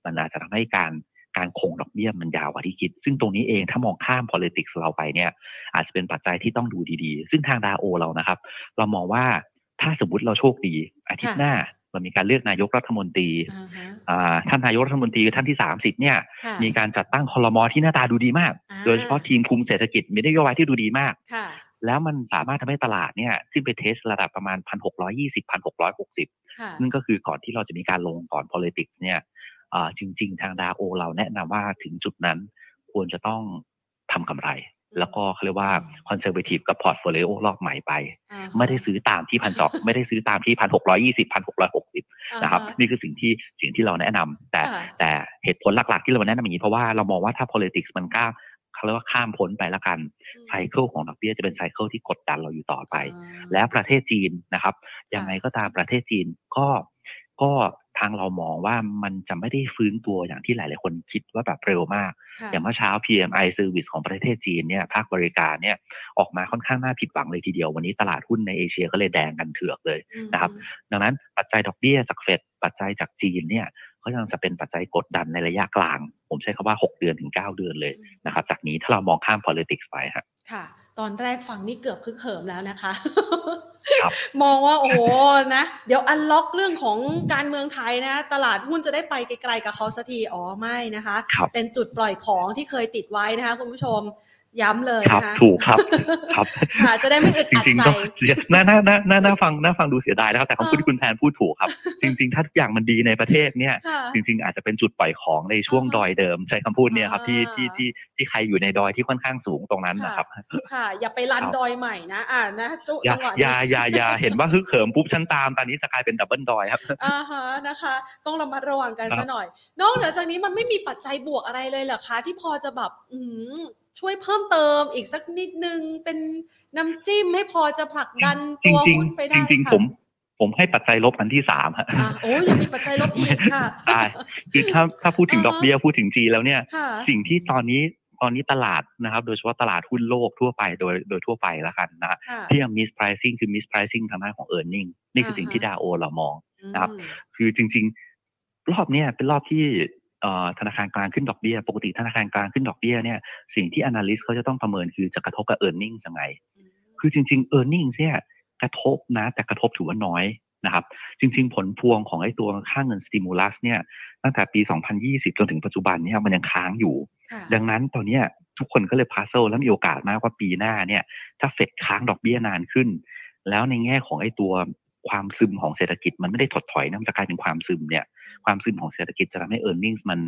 S2: มันอาจจะทำให้การการคงดอกเบี้ยมันยาวกว่าที่คิด ซึ่งตรงนี้เองถ้ามองข้าม politics เราไปเนี่ย อาจจะเป็นปัจจัยที่ต้องดูดีๆ ซึ่งทางดาโอเรานะครับ เรามองว่าถ้าสมมติเราโชคดีอาทิตย์หน้า เรามีการเลือกนายกรัฐมนตรีท่านนายกรัฐมนตรีท่านที่สามสิบเนี่ย มีการจัดตั้งคอรมอที่หน้าตาดูดีมาก โดยเฉพาะทีมคุมเศรษฐกิจมีนโยบายที่ดูดีมากแล้วมันสามารถทำให้ตลาดเนี่ยซึ่งไปเทสระดับประมาณพันหกร้อยี่สิบพันหกร้อยหกสิบนั่นก็คือก่อนที่เราจะมีการลงก่อน politics เนี่ยจริง ๆ ทาง DAOL เราแนะนำว่าถึงจุดนั้นควรจะต้องทำกำไร แล้วก็เขาเรียกว่า conservative กับ portfolio รอบใหม่ไป ไม่ได้ซื้อตามที่พันหกไม่ได้ซื้อตามที่พันหกร้อยี่สิบพันหกร้อยหกสิบนะครับนี่คือสิ่งที่สิ่งที่เราแนะนำแต่แต่เหตุผลหลักๆ ที่เราแนะนำอย่างนี้เพราะว่าเรามองว่าถ้า politics มันก้าเขาเรียกว่าข้ามพ้นไปละกัน cycle ของดอกเบี้ยจะเป็น cycle ที่กดดันเราอยู่ต่อไป และประเทศจีนนะครับ ยังไงก็ตามประเทศจีนก็ก็ ทางเรามองว่ามันจะไม่ได้ฟื้นตัวอย่างที่หลาย ๆ คนคิดว่าแบบเร็วมาก อย่างเมื่อเช้า PMI Service ของประเทศจีนเนี่ยภาคบริการเนี่ยออกมาค่อนข้างน่าผิดหวังเลยทีเดียว วันนี้ตลาดหุ้นในเอเชียก็เลยแดงกันเถือกเลยนะครับ ดังนั้นปัจจัยดอกเบี้ยจากเฟดปัจจัยจากจีนเนี่ยก็ยังจะเป็นปัจจัยกดดันในระยะกลาง ผมใช้คำว่า 6 เดือนถึง 9 เดือนเลยนะครับจากนี้ถ้าเรามองข้าม politics ไป
S1: ครับค่ะ ตอนแรกฟังนี่เกือบพึกเหิมแล้วนะคะ มองว่าโอ้โหนะ เดี๋ยวอันล็อกเรื่องของการเมืองไทยนะ ตลาดหุ้นจะได้ไปไกลๆกับเขาสักทีอ๋อไม่นะคะ เป็นจุดปล่อยของที่เคยติดไว้นะคะคุณผู้ชม ย้ำเลยนะคะ
S2: ถูกครับครับ
S1: ค่ะจะได้ไม่อึดอัดใจ
S2: น่าน่าน่าน่าน่าฟังน่าฟังดูเสียดายนะครับแต่คำพูดที่คุณแทนพูดถูกครับ จริง ๆ ถ้าทุกอย่างมันดีในประเทศเนี่ยจริง ๆ อาจจะเป็นจุดปล่อยของในช่วงดอยเดิม ใช้คำพูดเนี่ยครับที่ที่ที่ที่ใครอยู่ในดอยที่ค่อนข้างสูงตรงนั้นนะครับ
S1: ค่ะ อย่าไปลันดอยใหม่นะอ่านะจุ
S2: จังหวะอย่าอย่าอย่าเห็นว่าฮึกเหิมปุ๊บชั้นตามตอนนี้จะกลายเป็นดับเบิลดอยครับ
S1: อ่าฮะนะคะ ต้องระมัดระวังกันซะหน่อย นอกเหนือจากนี้มันไม่มีปัจจัยบวกอะไรเลยเหรอคะ ที่พอจะแบบอื ช่วยเพิ่มเติมอีกสักนิดนึงเป็นน้ำจิ้มให้พอจะผลักดันตัวหุ้นไปได้
S2: จริงๆผมผมให้ปัจจัยลบอันที่สามฮะ
S1: โอ้ยังมีปัจจัยลบอีกค่ะใช่
S2: คือถ้าถ้าพูดถึงดอกเบี้ยพูดถึงจีแล้วเนี่ย สิ่งที่ตอนนี้ตอนนี้ตลาดนะครับ โดยเฉพาะตลาดหุ้นโลกทั่วไปโดยโดยทั่วไปแล้วกันนะที่ยัง mispricing คือ mispricing ทางด้านของ e a r n i n g นี่คือสิ่งที่ดาโอเรามองนะครับ คือจริง ๆ รอบเนี้ยเป็นรอบที่ ธนาคารกลางขึ้นดอกเบี้ย ปกติธนาคารกลางขึ้นดอกเบี้ยเนี่ยสิ่งที่ analyst เขาจะต้องประเมินคือจะกระทบกับ e a r n i n g ยังไง คือจริง ๆ e a r n i n g เนี่ยกระทบนะ แต่กระทบถือว่าน้อยนะครับ จริง ๆ ผลพวงของไอ้ตัวค่าเงินสติมูลัสเนี่ยตั้งแต่ปี 2020 จนถึงปัจจุบันเนี่ยมันยังค้างอยู่ ดังนั้นตอนนี้ทุกคนก็เลยพาโซแล้วมีโอกาสมากว่าปีหน้าเนี่ยถ้าเฟดค้างดอกเบี้ยนานขึ้น แล้วในแง่ของไอ้ตัว ความซึมของเศรษฐกิจมันไม่ได้ถดถอยนะมันจะกลายเป็นความซึมเนี่ย ความซึมของเศรษฐกิจจะทำให้ e a r n i n g มัน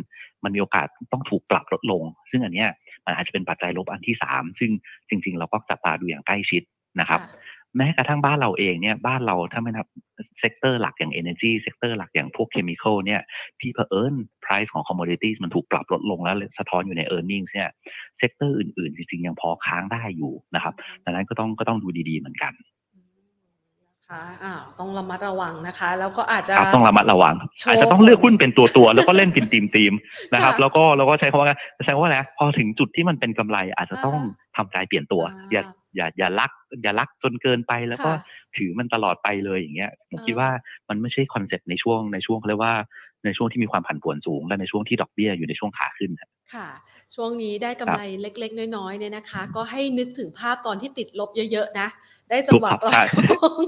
S2: มันมีโอกาสต้องถูกปรับลดลง ซึ่งอันเนี้ยมันอาจจะเป็นปัจจัยลบอันที่สามซึ่งจริง ๆ เราก็จับตาดูอย่างใกล้ชิดนะครับ แม้กระทั่งบ้านเราเองเนี่ยบ้านเราถ้าไม่นับเซกเตอร์หลักอย่าง energy เซกเตอร์หลักอย่างพวกเคมีคอลเนี่ยที่เผอิญ price ของ commodities มันถูกปรับลดลงแล้วสะท้อนอยู่ใน earning เนี่ย sector อื่นๆ จริงๆ ยังพอค้างได้อยู่นะครับดังนั้นก็ต้องก็ต้องดูดีๆเหมือนกัน
S1: ค่ะอ้าวต้องระมัดระวังนะคะ แล้วก็อาจจะ
S2: ครับต้องระมัดระวัง
S1: โชว์
S2: อาจจะต้องเลือกหุ้นเป็นตัวตัวๆแล้วก็เล่นเป็นทีมทีมๆนะครับ
S1: ค่ะ
S2: แล้วก็แล้วก็ใช้คำว่าไงใช้คำว่าอะไรนะพอถึงจุดที่มันเป็นกำไรอาจจะต้อง
S1: อ่า
S2: ทำใจเปลี่ยนตัว
S1: อ่า
S2: อย่าอย่าอย่ารัก อย่ารักจนเกินไปแล้วก็
S1: ค่ะ
S2: ถือมันตลอดไปเลยอย่างเงี้ยผม
S1: อ่า
S2: คิดว่ามันไม่ใช่คอนเซ็ปต์ในช่วงในช่วงเขาเรียกว่า ในช่วงที่มีความผันผวนสูง และในช่วงที่ดอกเบี้ยอยู่ในช่วงขาขึ้นครับ
S1: ค่ะ ช่วงนี้ได้กำไรเล็ก ๆ น้อยๆเนี่ยนะคะ ก็ให้นึกถึงภาพตอนที่ติดลบเยอะๆนะ ได้จังหวะ
S2: ถูก
S1: ปล่อยครั
S2: บ
S1: ของ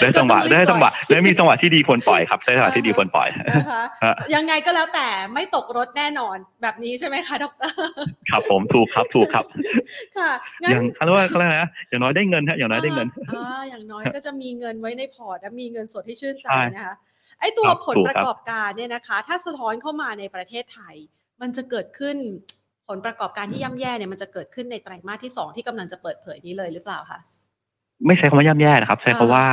S2: ได้จังหวะ
S1: ก็ต้องรีบ
S2: ได้จังหวะ
S1: ปล่อย
S2: ได้มีจังหวะที่ดีควรปล่อยครับได้จังหวะที่ดีควรปล่อย
S1: นะคะ
S2: ฮะ
S1: ยังไงก็แล้วแต่ไม่ตกรถแน่นอนแบบนี้ใช่ไหมคะดร
S2: ครับผมถูกครับถูกครับ
S1: ค่ะงั้
S2: อนย่างเขาเรียกว่าเขาเรียกอะไรนะอย่างน้อยได้เงินฮะอย่างน้อยได้เงิน
S1: อ่าอย่างน้อยก็จะมีเงินไว้ในพอร์ตและมีเงินสดที่ชื่นใจ
S2: ใช่
S1: นะคะ ไอ้ตัว
S2: ครับ
S1: ผล
S2: ถูก
S1: ประ
S2: ครับ
S1: กอบการเนี่ยนะคะ ถ้าสะท้อนเข้ามาในประเทศไทย มันจะเกิดขึ้นผลประกอบการที่ย่ำแย่เนี่ยมันจะเกิดขึ้นในไตรมาสที่สองที่กำลังจะเปิดเผยนี้เลยหรือเปล่าคะ
S2: ไม่ใช้คำว่าย่ำแย่นะครับใช้คำว่า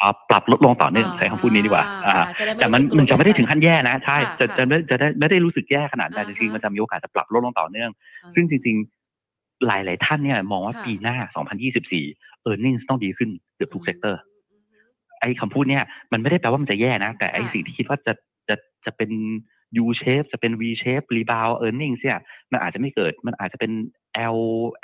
S2: อ่าปรับลดลงต่อเนื่อง
S1: อ่า
S2: ใช้คำพูดนี้ดีกว่าอ่า
S1: จะได้ไม่
S2: แต่มัน
S1: รู้สึก
S2: มันจะไม่ได้ถึง
S1: กลัว
S2: ขั้นแย่นะใช่
S1: ค่ะ
S2: จะ
S1: ค่ะ
S2: จะไม่จะได้ไม่ได้รู้สึกแย่ขนาดนั้น
S1: อ่า
S2: จริง
S1: ฮะ
S2: ๆมันจะมีโอกาสจะปรับลดลงต่อเนื่อง
S1: อ่า
S2: ซึ่งจริง ๆ หลาย ๆ ท่านเนี่ยมองว่า
S1: ค่ะ
S2: ปีหน้า 2024 e a r n i n g ต้องดีขึ้นเกือบทุก sector ไอ้คำพูดเนี่ยมันไม่ได้แปลว่ามันจะแย่นะ แต่ไอ้
S1: ค่ะ
S2: สิ่งที่คิดว่าจะจะจะเป็น U shape จะเป็น V shape rebound earnings เนี่ยมันอาจจะไม่เกิดมันอาจจะเป็น L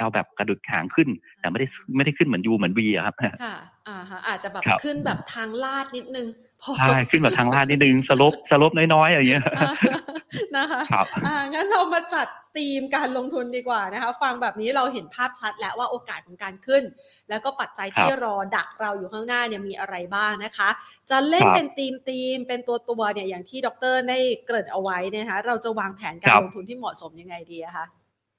S2: L แบบกระดกหางขึ้น แต่ไม่ได้ไม่ได้ขึ้นเหมือน U เหมือน V อะครับ
S1: ค่ะ อ่าฮะอาจจะแบบ
S2: ครับ
S1: ขึ้นแบบทางลาดนิดนึงพอ
S2: ใช่ขึ้นแบบทางลาดนิดนึง slope slope น้อยๆอะไรอย่างเงี้ย
S1: อ่านะคะ
S2: ครับ
S1: อ่างั้นเรามาจัดธีมการลงทุนดีกว่านะคะ ฟังแบบนี้เราเห็นภาพชัดแล้วว่าโอกาสของการขึ้น แล้วก็ปัจจัยที่
S2: ครับ
S1: รอดักเราอยู่ข้างหน้าเนี่ยมีอะไรบ้างนะคะ จะเล่น
S2: ครับ
S1: เป็นธีมธีมเป็นตัวตัวเนี่ยอย่างที่ดรได้เกริ่นเอาไว้เนยนะคะ เราจะวางแผนกา
S2: ค
S1: ร
S2: รับ
S1: ลงทุนที่เหมาะสมยังไงดีอะคะ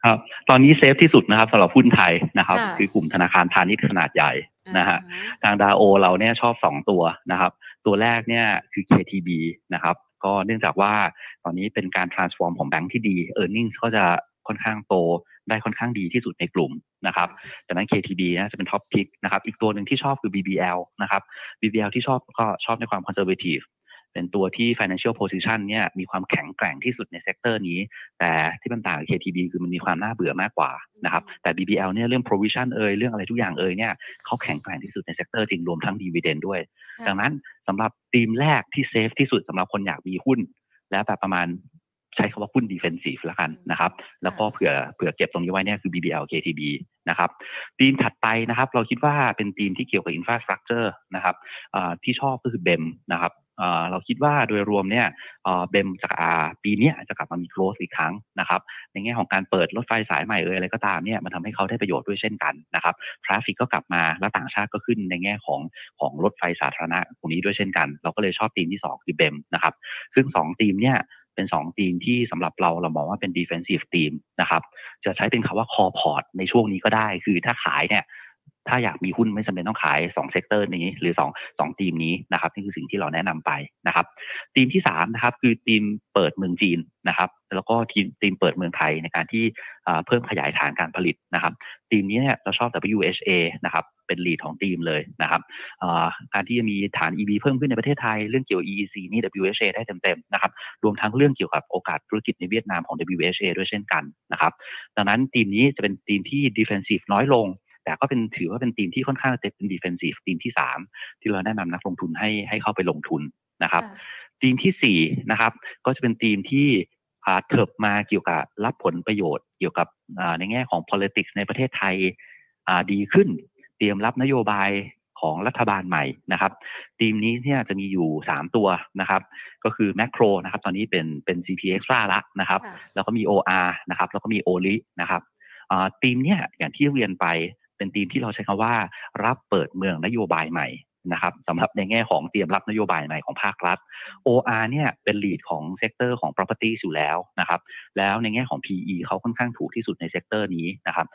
S2: ครับตอนนี้เซฟที่สุดนะครับสำหรับหุ้นไทยนะครับ
S1: ค่ะ
S2: คือกลุ่มธนาคารพาณิชย์ขนาดใหญ่ นะฮะ
S1: อ่า
S2: ทางดาโอเราเนี่ยชอบสองตัวนะครับ ตัวแรกเนี่ยคือ KTB นะครับก็เนื่องจากว่าตอนนี้เป็นการ transform ของแบงค์ที่ดี e a r n i n g ก็จะค่อนข้างโตได้ค่อนข้างดีที่สุดในกลุ่มนะครับจากนั้น KTB นะจะเป็น top pick นะครับ อีกตัวหนึ่งที่ชอบคือ BBL นะครับ BBL ที่ชอบก็ชอบในความ conservative เป็นตัวที่ financial position เนี่ยมีความแข็งแกร่งที่สุดใน sector นี้ แต่ที่มันต่างกับ KTB คือมันมีความน่าเบื่อมากกว่านะครับแต่ BBL เนี่ยเรื่อง provision เอ่ยเรื่องอะไรทุกอย่างเอ่ยเนี่ยเขาแข็งแกร่งที่สุดใน sector จริงรวมทั้ง dividend ด้วย
S1: ค่ะ
S2: ดังนั้นสำหรับธีมแรกที่ safe ที่สุดสำหรับคนอยากมีหุ้น และแบบประมาณใช้คำว่าหุ้น defensive แล้วกันนะครับ แล้วก็เผื่อเผื่อเก็บตรงนี้ไว้เนี่ยคือ BBL KTB นะครับธีมถัดไปนะครับ เราคิดว่าเป็นธีมที่เกี่ยวกับ infrastructure นะครับอ่าที่ชอบก็คือ BEM นะครับอ่า เราคิดว่าโดยรวมเนี่ย BEM จะอ่าปีนี้จะกลับมามี growth อีกครั้งนะครับ ในแง่ของการเปิดรถไฟสายใหม่เอ่ยอะไรก็ตามเนี่ยมันทำให้เขาได้ประโยชน์ด้วยเช่นกันนะครับtraffic ก็กลับมาแล้วต่างชาติก็ขึ้นในแง่ของของรถไฟสาธารณะตรงนี้ด้วยเช่นกัน เราก็เลยชอบธีมที่ 2 คือ BEM นะครับซึ่ง 2 ธีมเนี่ยเป็น 2 ธีมที่สำหรับเราเรามองว่าเป็น defensive ทีมนะครับจะใช้เป็นคำว่า core port ในช่วงนี้ก็ได้ คือถ้าขายเนี่ย ถ้าอยากมีหุ้นไม่จำเป็นต้องขาย2 sector นี้หรือ2 2ธีมนี้นะครับนี่คือสิ่งที่เราแนะนำไปนะครับธีมที่สามนะครับคือธีมเปิดเมืองจีนนะครับ แล้วก็ธีมธีมเปิดเมืองไทยในการที่เพิ่มขยายฐานการผลิตนะครับทีมนี้เนี่ยเราชอบ WHA นะครับเป็นลีดของทีมเลยนะครับการที่จะมีฐาน EV เพิ่มขึ้นในประเทศไทย เรื่องเกี่ยว EEC นี่ WHA ได้เต็มๆนะครับรวมทั้งเรื่องเกี่ยวกับโอกาสธุรกิจในเวียดนามของ WHA ด้วยเช่นกันนะครับดังนั้นทีมนี้จะเป็นทีมที่ defensive น้อยลง แต่ก็เป็นถือว่าเป็นทีมที่ค่อนข้างจะเป็น defensive ทีมที่สามที่เราแนะนำนักลงทุนให้ให้เข้าไปลงทุนนะครับ
S1: ค่ะ
S2: ทีมที่สี่นะครับ ก็จะเป็นทีมที่อ่าเถิบมาเกี่ยวกับรับผลประโยชน์ เกี่ยวกับอ่าในแง่ของ politics ในประเทศไทยอ่าดีขึ้น เตรียมรับนโยบายของรัฐบาลใหม่นะครับทีมนี้เนี่ยจะมีอยู่ 3 ตัวนะครับ ก็คือ Macro นะครับ ตอนนี้เป็นเป็น CP Extra ละนะครับ
S1: ค่ะ
S2: แล้วก็มี OR นะครับ แล้วก็มี OLI นะครับอ่าทีมเนี่ยอย่างที่เรียนไป เป็นทีมที่เราใช้คำว่า รับเปิดเมืองนโยบายใหม่นะครับสำหรับในแง่ของเตรียมรับนโยบายใหม่ของภาครัฐ ORI เนี่ยเป็น lead ของเซกเตอร์ของ property อยู่แล้วนะครับ แล้วในแง่ของ PE เขาค่อนข้างถูกที่สุดใน sector นี้นะครับ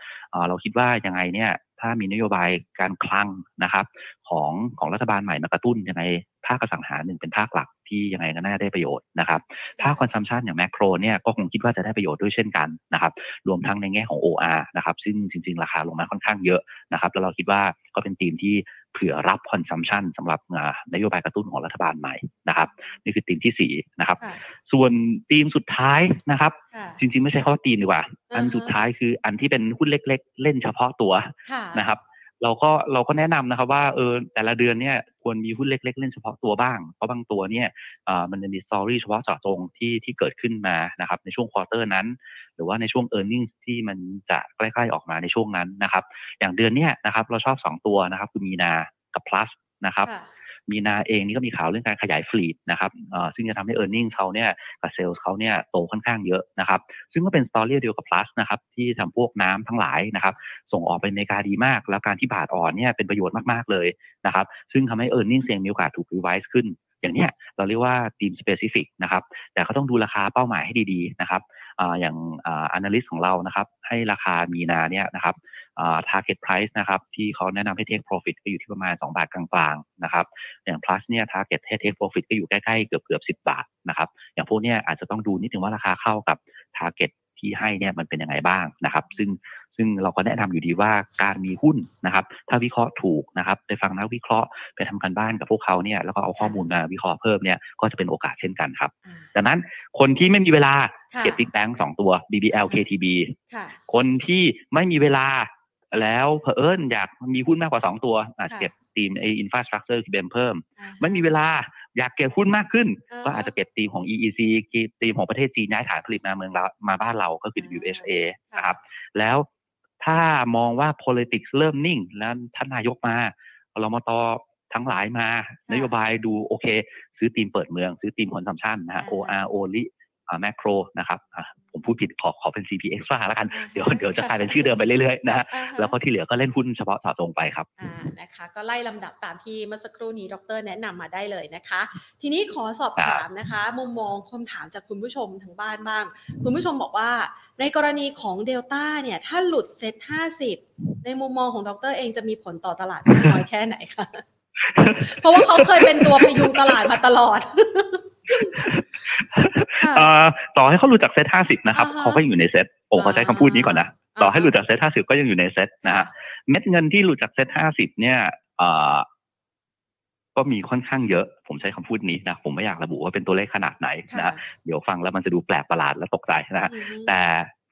S2: เราคิดว่ายังไงเนี่ย ถ้ามีนโยบายการคลังนะครับ ของของรัฐบาลใหม่มากระตุ้นยังไงภาคอสังหาหนึ่งเป็นภาคหลักที่ยังไงก็น่าได้ประโยชน์นะครับภาค consumption อย่างแมคโครเนี่ยก็คงคิดว่าจะได้ประโยชน์ด้วยเช่นกันนะครับ รวมทั้งในแง่ของ OR นะครับ ซึ่งจริง ๆ ราคาลงมาค่อนข้างเยอะนะครับ แล้วเราคิดว่าก็เป็นธีมที่ เผื่อรับ consumption สำหรับอ่านโยบายกระตุ้นของรัฐบาลใหม่นะครับนี่คือธีมที่สี่นะครับ
S1: ค่ะ
S2: ส่วนธีมสุดท้ายนะครับ
S1: ค่ะ
S2: จริงๆ ไม่ใช่ข้อธีมดีกว่า อัน
S1: อ่าฮะ
S2: สุดท้ายคืออันที่เป็นหุ้นเล็ก ๆ เล่นเฉพาะตัว
S1: ค่ะ
S2: นะครับ เราก็เราก็แนะนำนะครับว่าเออแต่ละเดือนเนี่ยควรมีหุ้นเล็ก ๆ เล่นเฉพาะตัวบ้าง เพราะบางตัวเนี่ยมันจะมี story เฉพาะเจาะจงที่ที่เกิดขึ้นมานะครับในช่วง quarter นั้น หรือว่าในช่วง earning ที่มันจะใกล้ๆออกมาในช่วงนั้นนะครับ อย่างเดือนเนี้ยนะครับเราชอบ 2 ตัวนะครับคือมีนากับ plus นะครับ MENA เองนี่ก็มีข่าวเรื่องการขยาย fleet นะครับซึ่งจะทำให้ e a r n i n g เขาเนี่ยกับเซลล์เขาเนี่ยโตค่อนข้างเยอะนะครับซึ่งก็เป็นสตอรี่เดียวกับ plus นะครับที่ทำพวกน้ำทั้งหลายนะครับส่งออกไปอเมริกาดีมาก แล้วการที่บาทอ่อนเนี่ยเป็นประโยชน์มากๆเลยนะครับซึ่งทำให้ e a r n i n g เสียงมีโอกาสถูก revise ขึ้นอย่างเนี้ยเราเรียกว่าทีมสเปซิฟิกนะครับแต่ก็ต้องดูราคาเป้าหมายให้ดีๆนะครับ อย่างอ analyst ของเรานะครับ ให้ราคามีนาเนี่ยนะครับ target price นะครับ ที่เขาแนะนำให้ take profit ก็อยู่ที่ประมาณ 2 บาทกลางๆนะครับ อย่าง plus เนี่ย target ให้ take profit ก็อยู่ใกล้ๆเกือบเกือบ10 บาทนะครับ อย่างพวกเนี้ยอาจจะต้องดูนิดนึงว่าราคาเข้ากับ target ที่ให้เนี่ยมันเป็นยังไงบ้างนะครับ ซึ่ง ซึ่งเราก็แนะนำอยู่ดีว่าการมีหุ้นนะครับ ถ้าวิเคราะห์ถูกนะครับไปฟังนักวิเคราะห์ไปทำการบ้านกับพวกเขาเนี่ยแล้วก็เอาข้อมูลมาวิเคราะห์เพิ่มเนี่ยก็จะเป็นโอกาสเช่นกันครับ ดังนั้นคนที่ไม่มีเวลาเก็บธีมแบงค์สองตัว BBL KTB คนที่ไม่มีเวลาแล้วเพอเอิญอยากมีหุ้นมากกว่าสองตัวอาจเก็บธีมไอ infrastructure BEM เพิ่ม ไม่มีเวลาอยากเก็บหุ้นมากขึ้น ก็อาจจะเก็บทีมของ EEC ทีมของประเทศจีนย้ายฐานผลิตมาเมืองเรามาบ้านเราก็คือ WHA นะครับแล้ว ถ้ามองว่า politics เริ่มนิ่ง แล้วท่านนายกมาเรามาต่อทั้งหลายมา นโยบายดูโอเค ซื้อธีมเปิดเมือง ซื้อธีม consumption นะฮะ OR o ลิแมคโครนะครับ ผมพูดผิดขอขอเป็น CP Axtra แล้วกัน เดี๋ยวเดี๋ยวจะกลายเป็นชื่อเดิมไปเรื่อยๆนะฮะแล้วก็ที่เหลือก็เล่นหุ้นเฉพาะเจาะจงไปครับ
S1: อ่านะคะก็ไล่ลำดับตามที่เมื่อสักครู่นี้ดร แนะนำมาได้เลยนะคะ ทีนี้ขอสอบถามนะคะ มุมมองคำถามจากคุณผู้ชมทางบ้านบ้าง คุณผู้ชมบอกว่า ในกรณีของเดลต้าเนี่ยถ้าหลุดเซ็ตห้าสิบในมุมมองของดรเองจะมีผลต่อตลาดน้อยแค่ไหนคะเพราะว่าเขาเคยเป็นตัวพยุงตลาดมาตลอด
S2: ต่อให้เขาหลุดจากเซตห้าสิบนะครับเขาก็ยังอยู่ในเซตผมขอใช้คำพูดนี้ก่อนนะต่อให้หลุดจากเซตห้าสิบก็ยังอยู่ในเซตนะฮะเม็ดเงินที่หลุดจากเซตห้าสิบเนี่ยก็มีค่อนข้างเยอะ ผมใช้คำพูดนี้นะผมไม่อยากระบุว่าเป็นตัวเลขขนาดไหนนะเดี๋ยวฟังแล้วมันจะดูแปลกประหลาดและตกใจนะฮะแต่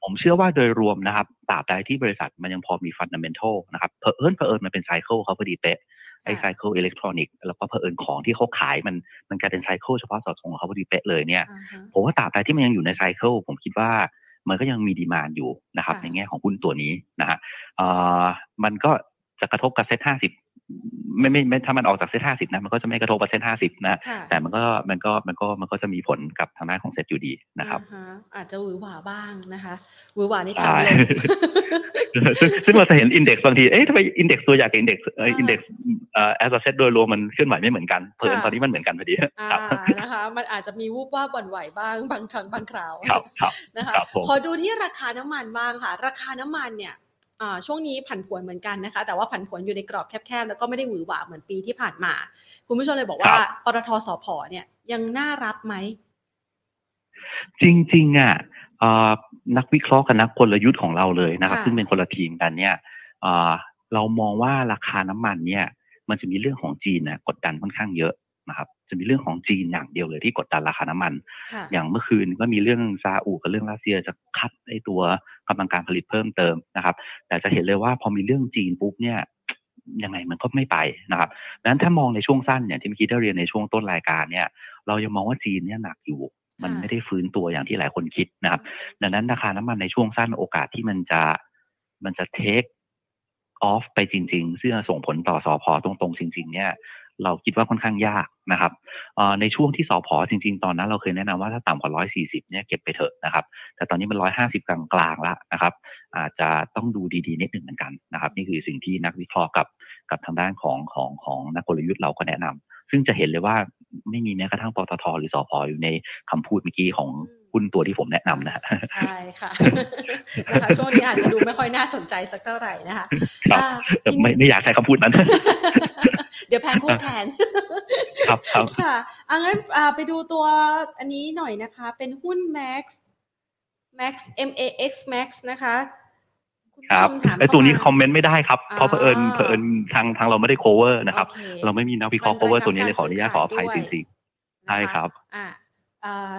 S2: ผมเชื่อว่าโดยรวมนะครับตราบใดที่บริษัทมันยังพอมี fundamental นะครับเผอิญเผอิญมันเป็น cycle เขาพอดีเป๊ะ ไอ cycle อิเล็กทรอนิกส์แล้วก็เผอิญของที่เขาขายมันมันกลายเป็น cycle เฉพาะสอดส่งของเขาพอดีเป๊ะเลยเนี่ยผมว่าตราบใดที่มันยังอยู่ใน cycle ผมคิดว่ามันก็ยังมี demand อยู่นะครับในแง่ของหุ้นตัวนี้นะฮะมันก็จะกระทบกับเซ็ตห้าสิบ ไม่ไม่ไม่ถ้ามันออกจากเซ็ตห้าสิบนะมันก็จะไม่กระทบกับเซ็ตห้าสิบนะแต่มันก็มันก็มันก็มันก็จะมีผลกับทางด้านของเซ็ตอยู่ดีนะครับ
S1: อาจจะหวือหวาบ้างนะคะหวือหวาในทางล
S2: ซึ่งซึ่งเราจะเห็น index บางทีเอ๊ะทำไม index ตัวอยาก index index เอ่อ asset โดยรวมมันเคลื่อนไหวไม่เหมือนกันเผอิญตอนนี้มันเหมือนกันพอดี
S1: นะคะมันอาจจะมีวูบวาบอ่อนไหวบ้างบางครั้งบางคราวนะคะขอดูที่ราคาน้ำมันบ้างค่ะ ราคาน้ำมันเนี่ย ช่วงนี้ผันผวนเหมือนกันนะคะ แต่ว่าผันผวนอยู่ในกรอบแคบๆ แล้วก็ไม่ได้หวือหวาเหมือนปีที่ผ่านมา คุณผู้ชมเลยบอกว่าปตทสพเนี่ยยังน่ารับไหม
S2: จริงๆอะนักวิเคราะห์กับนักกลยุทธ์ของเราเลยนะครับ ซึ่งเป็นคนละทีมกันเนี่ยเรามองว่าราคาน้ำมันเนี่ย มันจะมีเรื่องของจีนนะกดดันค่อนข้างเยอะ นะครับจะมีเรื่องของจีนอย่างเดียวเลยที่กดดันราคาน้ำมัน อย่างเมื่อคืนก็มีเรื่องซาอุกับเรื่องรัสเซียจะคัดไอ้ตัวกำลังการผลิตเพิ่มเติมนะครับ แต่จะเห็นเลยว่าพอมีเรื่องจีนปุ๊บเนี่ยยังไงมันก็ไม่ไปนะครับดังนั้นถ้ามองในช่วงสั้นเนี่ยที่เมื่อกี้ได้เรียนในช่วงต้นรายการเนี่ย เรายังมองว่าจีนเนี่ยหนักอยู่ มันไม่ได้ฟื้นตัวอย่างที่หลายคนคิดนะครับ ดังนั้นราคาน้ำมันในช่วงสั้นโอกาสที่มันจะมันจะเทคออฟไปจริง ๆ ซึ่งส่งผลต่อสอพอตรงๆ จริง ๆ เนี่ย เราคิดว่าค่อนข้างยากนะครับในช่วงที่สอพอจริง ๆ ตอนนั้นเราเคยแนะนำว่าถ้าต่ำกว่า 140 เนี่ยเก็บไปเถอะนะครับ แต่ตอนนี้มัน 150 กลางๆแล้วนะครับ อาจจะต้องดูดีๆนิดหนึ่งเหมือนกันนะครับ นี่คือสิ่งที่นักวิเคราะห์กับกับทางด้านของของของนักกลยุทธ์เราก็แนะนำซึ่งจะเห็นเลยว่าไม่มีแม้กระทั่งปตทหรือสอพออยู่ในคำพูดเมื่อกี้ของหุ้นตัวที่ผมแนะนำนะ
S1: ใช่ค่ะนะคะช่วงนี้อาจจะดูไม่ค่อยน่าสนใจสักเท่าไหร่นะคะ
S2: ไม่ไม่อยากใช้คำพูดนั้น
S1: เดี๋ยวแพนพูดแทน
S2: ครับครับ
S1: ค่ะอังั้นไปดูตัวอันนี้หน่อยนะคะ เป็นหุ้น Max Max MAX Max นะคะ
S2: ครับไอตัวนี้คอมเมนต์ไม่ได้ครับ เพราะเผอิญเผอิญทางทางเราไม่ได้ cover นะครับ เราไม่มีนักวิเคราะห์ cover ตัวนี้เลยขออนุญาตขออภัยจริงๆใช่ครับ
S1: อ่า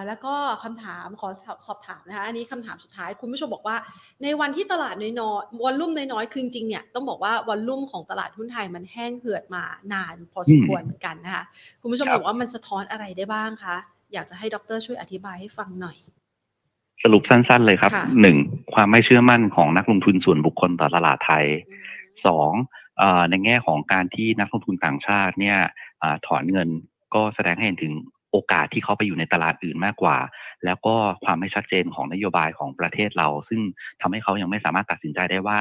S1: แล้วก็คำถามขอสอบถามนะคะอันนี้คำถามสุดท้ายคุณผู้ชมบอกว่า ในวันที่ตลาดน้อยๆวอลลุ่มน้อยๆคือจริงๆเนี่ยต้องบอกว่าวอลลุ่มของตลาดหุ้นไทยมันแห้งเหือดมานานพอสมควรเหมือนกันนะคะคุณผู้ชมบอกว่ามันสะท้อนอะไรได้บ้างคะอยากจะให้ดรช่วยอธิบายให้ฟังหน่อย
S2: สรุปสั้น ๆ เลยครับหนึ่งความไม่เชื่อมั่นของนักลงทุนส่วนบุคคลต่อตลาดไทยสองในแง่ของการที่นักลงทุนต่างชาติเนี่ยถอนเงินก็แสดงให้เห็นถึง โอกาสที่เขาไปอยู่ในตลาดอื่นมากกว่า แล้วก็ความไม่ชัดเจนของนโยบายของประเทศเรา ซึ่งทำให้เขายังไม่สามารถตัดสินใจได้ว่า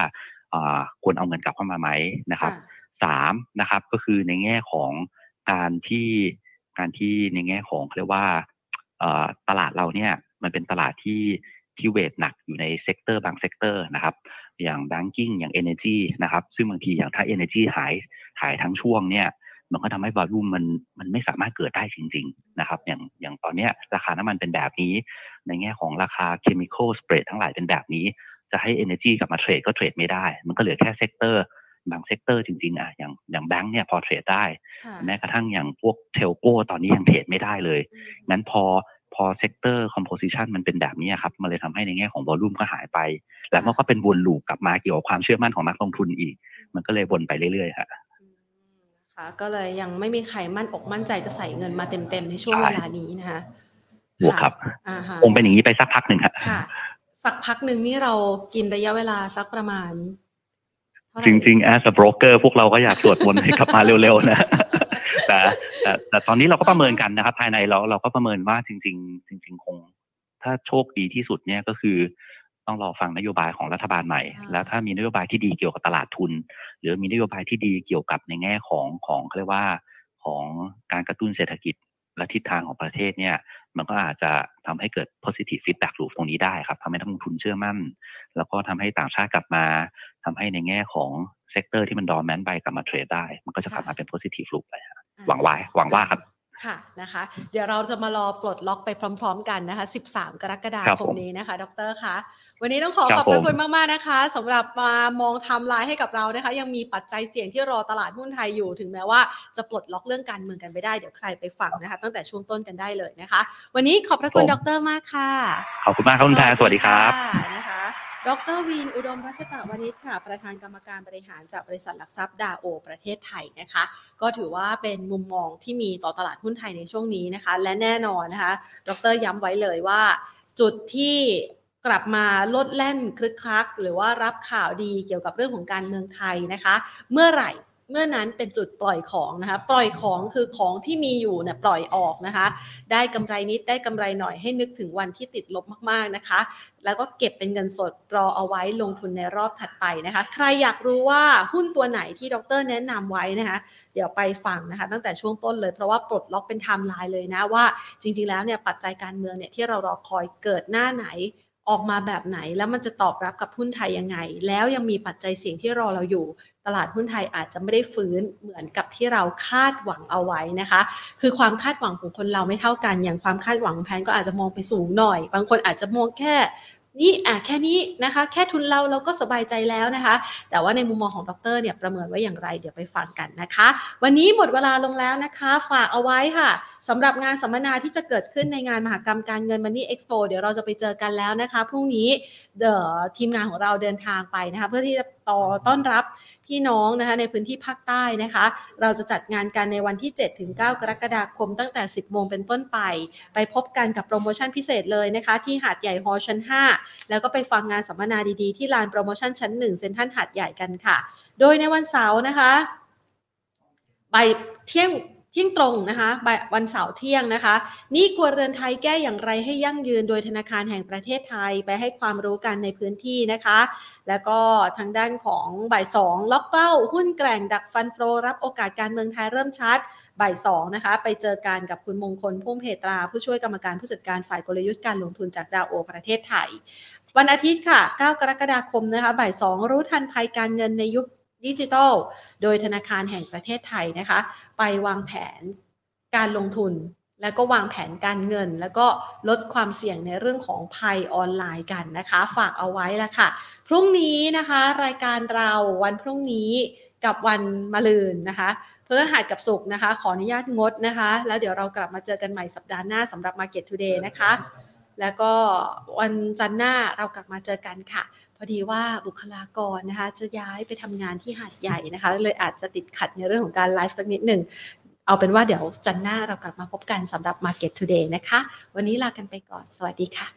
S2: ควรเอาเงินกลับเข้ามาไหมนะครับสามนะครับก็คือในแง่ของการที่การที่ในแง่ของเรียกว่าตลาดเราเนี่ยมันเป็นตลาดที่ที่ weight หนักอยู่ใน sector บาง sector นะครับ อย่าง banking อย่าง Energy นะครับ ซึ่งบางทีอย่างถ้า Energy หายหายทั้งช่วงเนี่ย มันก็ทำให้ volume มันมันไม่สามารถเกิดได้จริง ๆ นะครับ อย่างอย่างตอนนี้ราคาน้ำมันเป็นแบบนี้ ในแง่ของราคา chemical spread ทั้งหลายเป็นแบบนี้ จะให้ Energy กลับมาเทรดก็เทรดไม่ได้ มันก็เหลือแค่ sector บาง sector จริงๆอะอย่างอย่างแบงค์เนี่ยพอเทรดได้ แม้กระทั่งอย่างพวก telco ตอนนี้ยังเทรดไม่ได้เลยงั้นพอพอ sector composition มันเป็นแบบนี้ครับ มันเลยทำให้ในแง่ของ volume ก็หายไป แล้วมันก็เป็นวน loop กลับมาเกี่ยวกับความเชื่อมั่นของนักลงทุนอีก มันก็เลยวนไปเรื่อยๆครับ
S1: ค่ะก็เลยยังไม่มีใครมั่นอกมั่นใจจะใส่เงินมาเต็มๆในช่วงเวลานี้นะคะ
S2: บวกครับคงเป็นอย่างนี้ไปสักพักหนึ่ง
S1: ค่ะสักพักหนึ่งนี่เรากินระยะเวลาสักประมาณ
S2: จริงๆ as a broker พวกเราก็อยากสวดมนต์ให้กลับมาเร็วๆนะแต่แต่แต่ตอนนี้เราก็ประเมินกันนะครับ ภายในเราเราก็ประเมินว่าจริง ๆ จริง ๆ คง ถ้าโชคดีที่สุดเนี่ยก็คือ ต้องรอฟังนโยบายของรัฐบาลใหม่ แล้วถ้ามีนโยบายที่ดีเกี่ยวกับตลาดทุน หรือมีนโยบายที่ดีเกี่ยวกับในแง่ของของเรียกว่าของการกระตุ้นเศรษฐกิจและทิศทางของประเทศเนี่ย มันก็อาจจะทำให้เกิด positive feedback loop ตรงนี้ได้ครับทำให้นักลงทุนเชื่อมั่น แล้วก็ทำให้ต่างชาติกลับมาทำให้ในแง่ของ sector ที่มัน dormant ไปกลับมาเทรดได้ มันก็จะกลับมาเป็น positive loop ไปหวังว่าหวังว่าครับ
S1: ค่ะนะคะ เดี๋ยวเราจะมารอปลดล็อกไปพร้อม ๆ กันนะคะ 13 กรกฎาคมนี้นะคะ ดรคะ วันนี้ต้องขอขอบพระคุณมาก ๆ นะคะสำหรับมุมมองทำลายให้กับเรานะคะ ยังมีปัจจัยเสี่ยงที่รอตลาดหุ้นไทยอยู่ ถึงแม้ว่าจะปลดล็อกเรื่องการเมืองกันไม่ได้ เดี๋ยวใครไปฟังนะคะ ตั้งแต่ช่วงต้นกันได้เลยนะคะ วันนี้ขอบพระคุณดรมากค่ะ
S2: ขอบคุณมากครับคุณแพรสวัสดีครับ
S1: นะคะดรวินอุดมรัชตะวณิชค่ะ ประธานกรรมการบริหารจากบริษัทหลักทรัพย์ดาโอ ประเทศไทยนะคะ ก็ถือว่าเป็นมุมมองที่มีต่อตลาดหุ้นไทยในช่วงนี้นะคะ และแน่นอนนะคะ ดรย้ำไว้เลยว่า จุดที่ กลับมาลดแล่นคลึกคลัก หรือว่ารับข่าวดีเกี่ยวกับเรื่องของการเมืองไทยนะคะ เมื่อไหร่เมื่อนั้นเป็นจุดปล่อยของนะคะ ปล่อยของคือของที่มีอยู่เนี่ยปล่อยออกนะคะ ได้กำไรนิดได้กำไรหน่อยให้นึกถึงวันที่ติดลบมากๆนะคะ แล้วก็เก็บเป็นเงินสดรอเอาไว้ลงทุนในรอบถัดไปนะคะ ใครอยากรู้ว่าหุ้นตัวไหนที่ดรแนะนำไว้นะคะ เดี๋ยวไปฟังนะคะ ตั้งแต่ช่วงต้นเลยเพราะว่าปลดล็อกเป็นไทม์ไลน์เลยนะว่า จริงๆแล้วเนี่ยปัจจัยการเมืองเนี่ยที่เรารอคอยเกิดหน้าไหน ออกมาแบบไหน แล้วมันจะตอบรับกับหุ้นไทยยังไง แล้วยังมีปัจจัยเสี่ยงที่รอเราอยู่ ตลาดหุ้นไทยอาจจะไม่ได้ฟื้นเหมือนกับที่เราคาดหวังเอาไว้นะคะ คือความคาดหวังของคนเราไม่เท่ากัน อย่างความคาดหวังแพนก็อาจจะมองไปสูงหน่อย บางคนอาจจะมองแค่ นี่อะแค่นี้นะคะ แค่ทุนเราเราก็สบายใจแล้วนะคะ แต่ว่าในมุมมองของดรเนี่ยประเมินไว้อย่างไรเดี๋ยวไปฟังกันนะคะ วันนี้หมดเวลาลงแล้วนะคะ ฝากเอาไว้ค่ะสำหรับงานสัมมนาที่จะเกิดขึ้นในงานมหกรรมการเงินมันนี่เอ็กซ์โปเดี๋ยวเราจะไปเจอกันแล้วนะคะพรุ่งนี้เดี๋ยวทีมงานของเราเดินทางไปนะคะ เพื่อที่จะ ต่อต้อนรับพี่น้องนะคะในพื้นที่ภาคใต้นะคะ เราจะจัดงานกันในวันที่7ถึง9กรกฎาคมตั้งแต่ 10 โมงเป็นต้นไป ไปพบกันกับโปรโมชั่นพิเศษเลยนะคะ ที่หาดใหญ่ฮอชั้น 5 แล้วก็ไปฟังงานสัมมนาดีๆ ที่ลานโปรโมชั่นชั้น 1 เซ็นทรัลหาดใหญ่กันค่ะ โดยในวันเสาร์นะคะบ่ายเที่ยง ที่ยงตรงนะคะวันเสาร์เที่ยงนะคะ นี่ครัวเรือนไทยแก้อย่างไรให้ยั่งยืนโดยธนาคารแห่งประเทศไทยไปให้ความรู้กันในพื้นที่นะคะ แล้วก็ทางด้านของบ่ายสองล็อกเป้า หุ้นแกร่งดักฟันโฟรับโอกาสการเมืองไทยเริ่มชัดบ่ายสองนะคะ ไปเจอกันกับคุณมงคลพุ่มเพตรา ผู้ช่วยกรรมการผู้จัดการฝ่ายกลยุทธ์การลงทุนจากดาวโอประเทศไทยวันอาทิตย์ค่ะ 9 กรกฎาคมนะคะ บ่ายสองรู้ทันภัยการเงินในยุค ดิจิทัลโดยธนาคารแห่งประเทศไทยนะคะ ไปวางแผนการลงทุน แล้วก็วางแผนการเงิน แล้วก็ลดความเสี่ยงในเรื่องของภัยออนไลน์กันนะคะ ฝากเอาไว้แล้วค่ะ พรุ่งนี้นะคะ รายการเราวันพรุ่งนี้กับวันมะลืนนะคะพฤหัสกับศุกร์นะคะ ขออนุญาตงดนะคะ แล้วเดี๋ยวเรากลับมาเจอกันใหม่สัปดาห์หน้าสำหรับ Market Today นะคะ แล้วก็วันจันทร์หน้าเรากลับมาเจอกันค่ะ พอดีว่าบุคลากรนะคะจะย้ายไปทำงานที่หาดใหญ่นะคะ เลยอาจจะติดขัดในเรื่องของการไลฟ์สักนิดหนึ่งเอาเป็นว่าเดี๋ยวจันทร์หน้าเรากลับมาพบกันสำหรับ Market Today นะคะ วันนี้ลากันไปก่อน สวัสดีค่ะ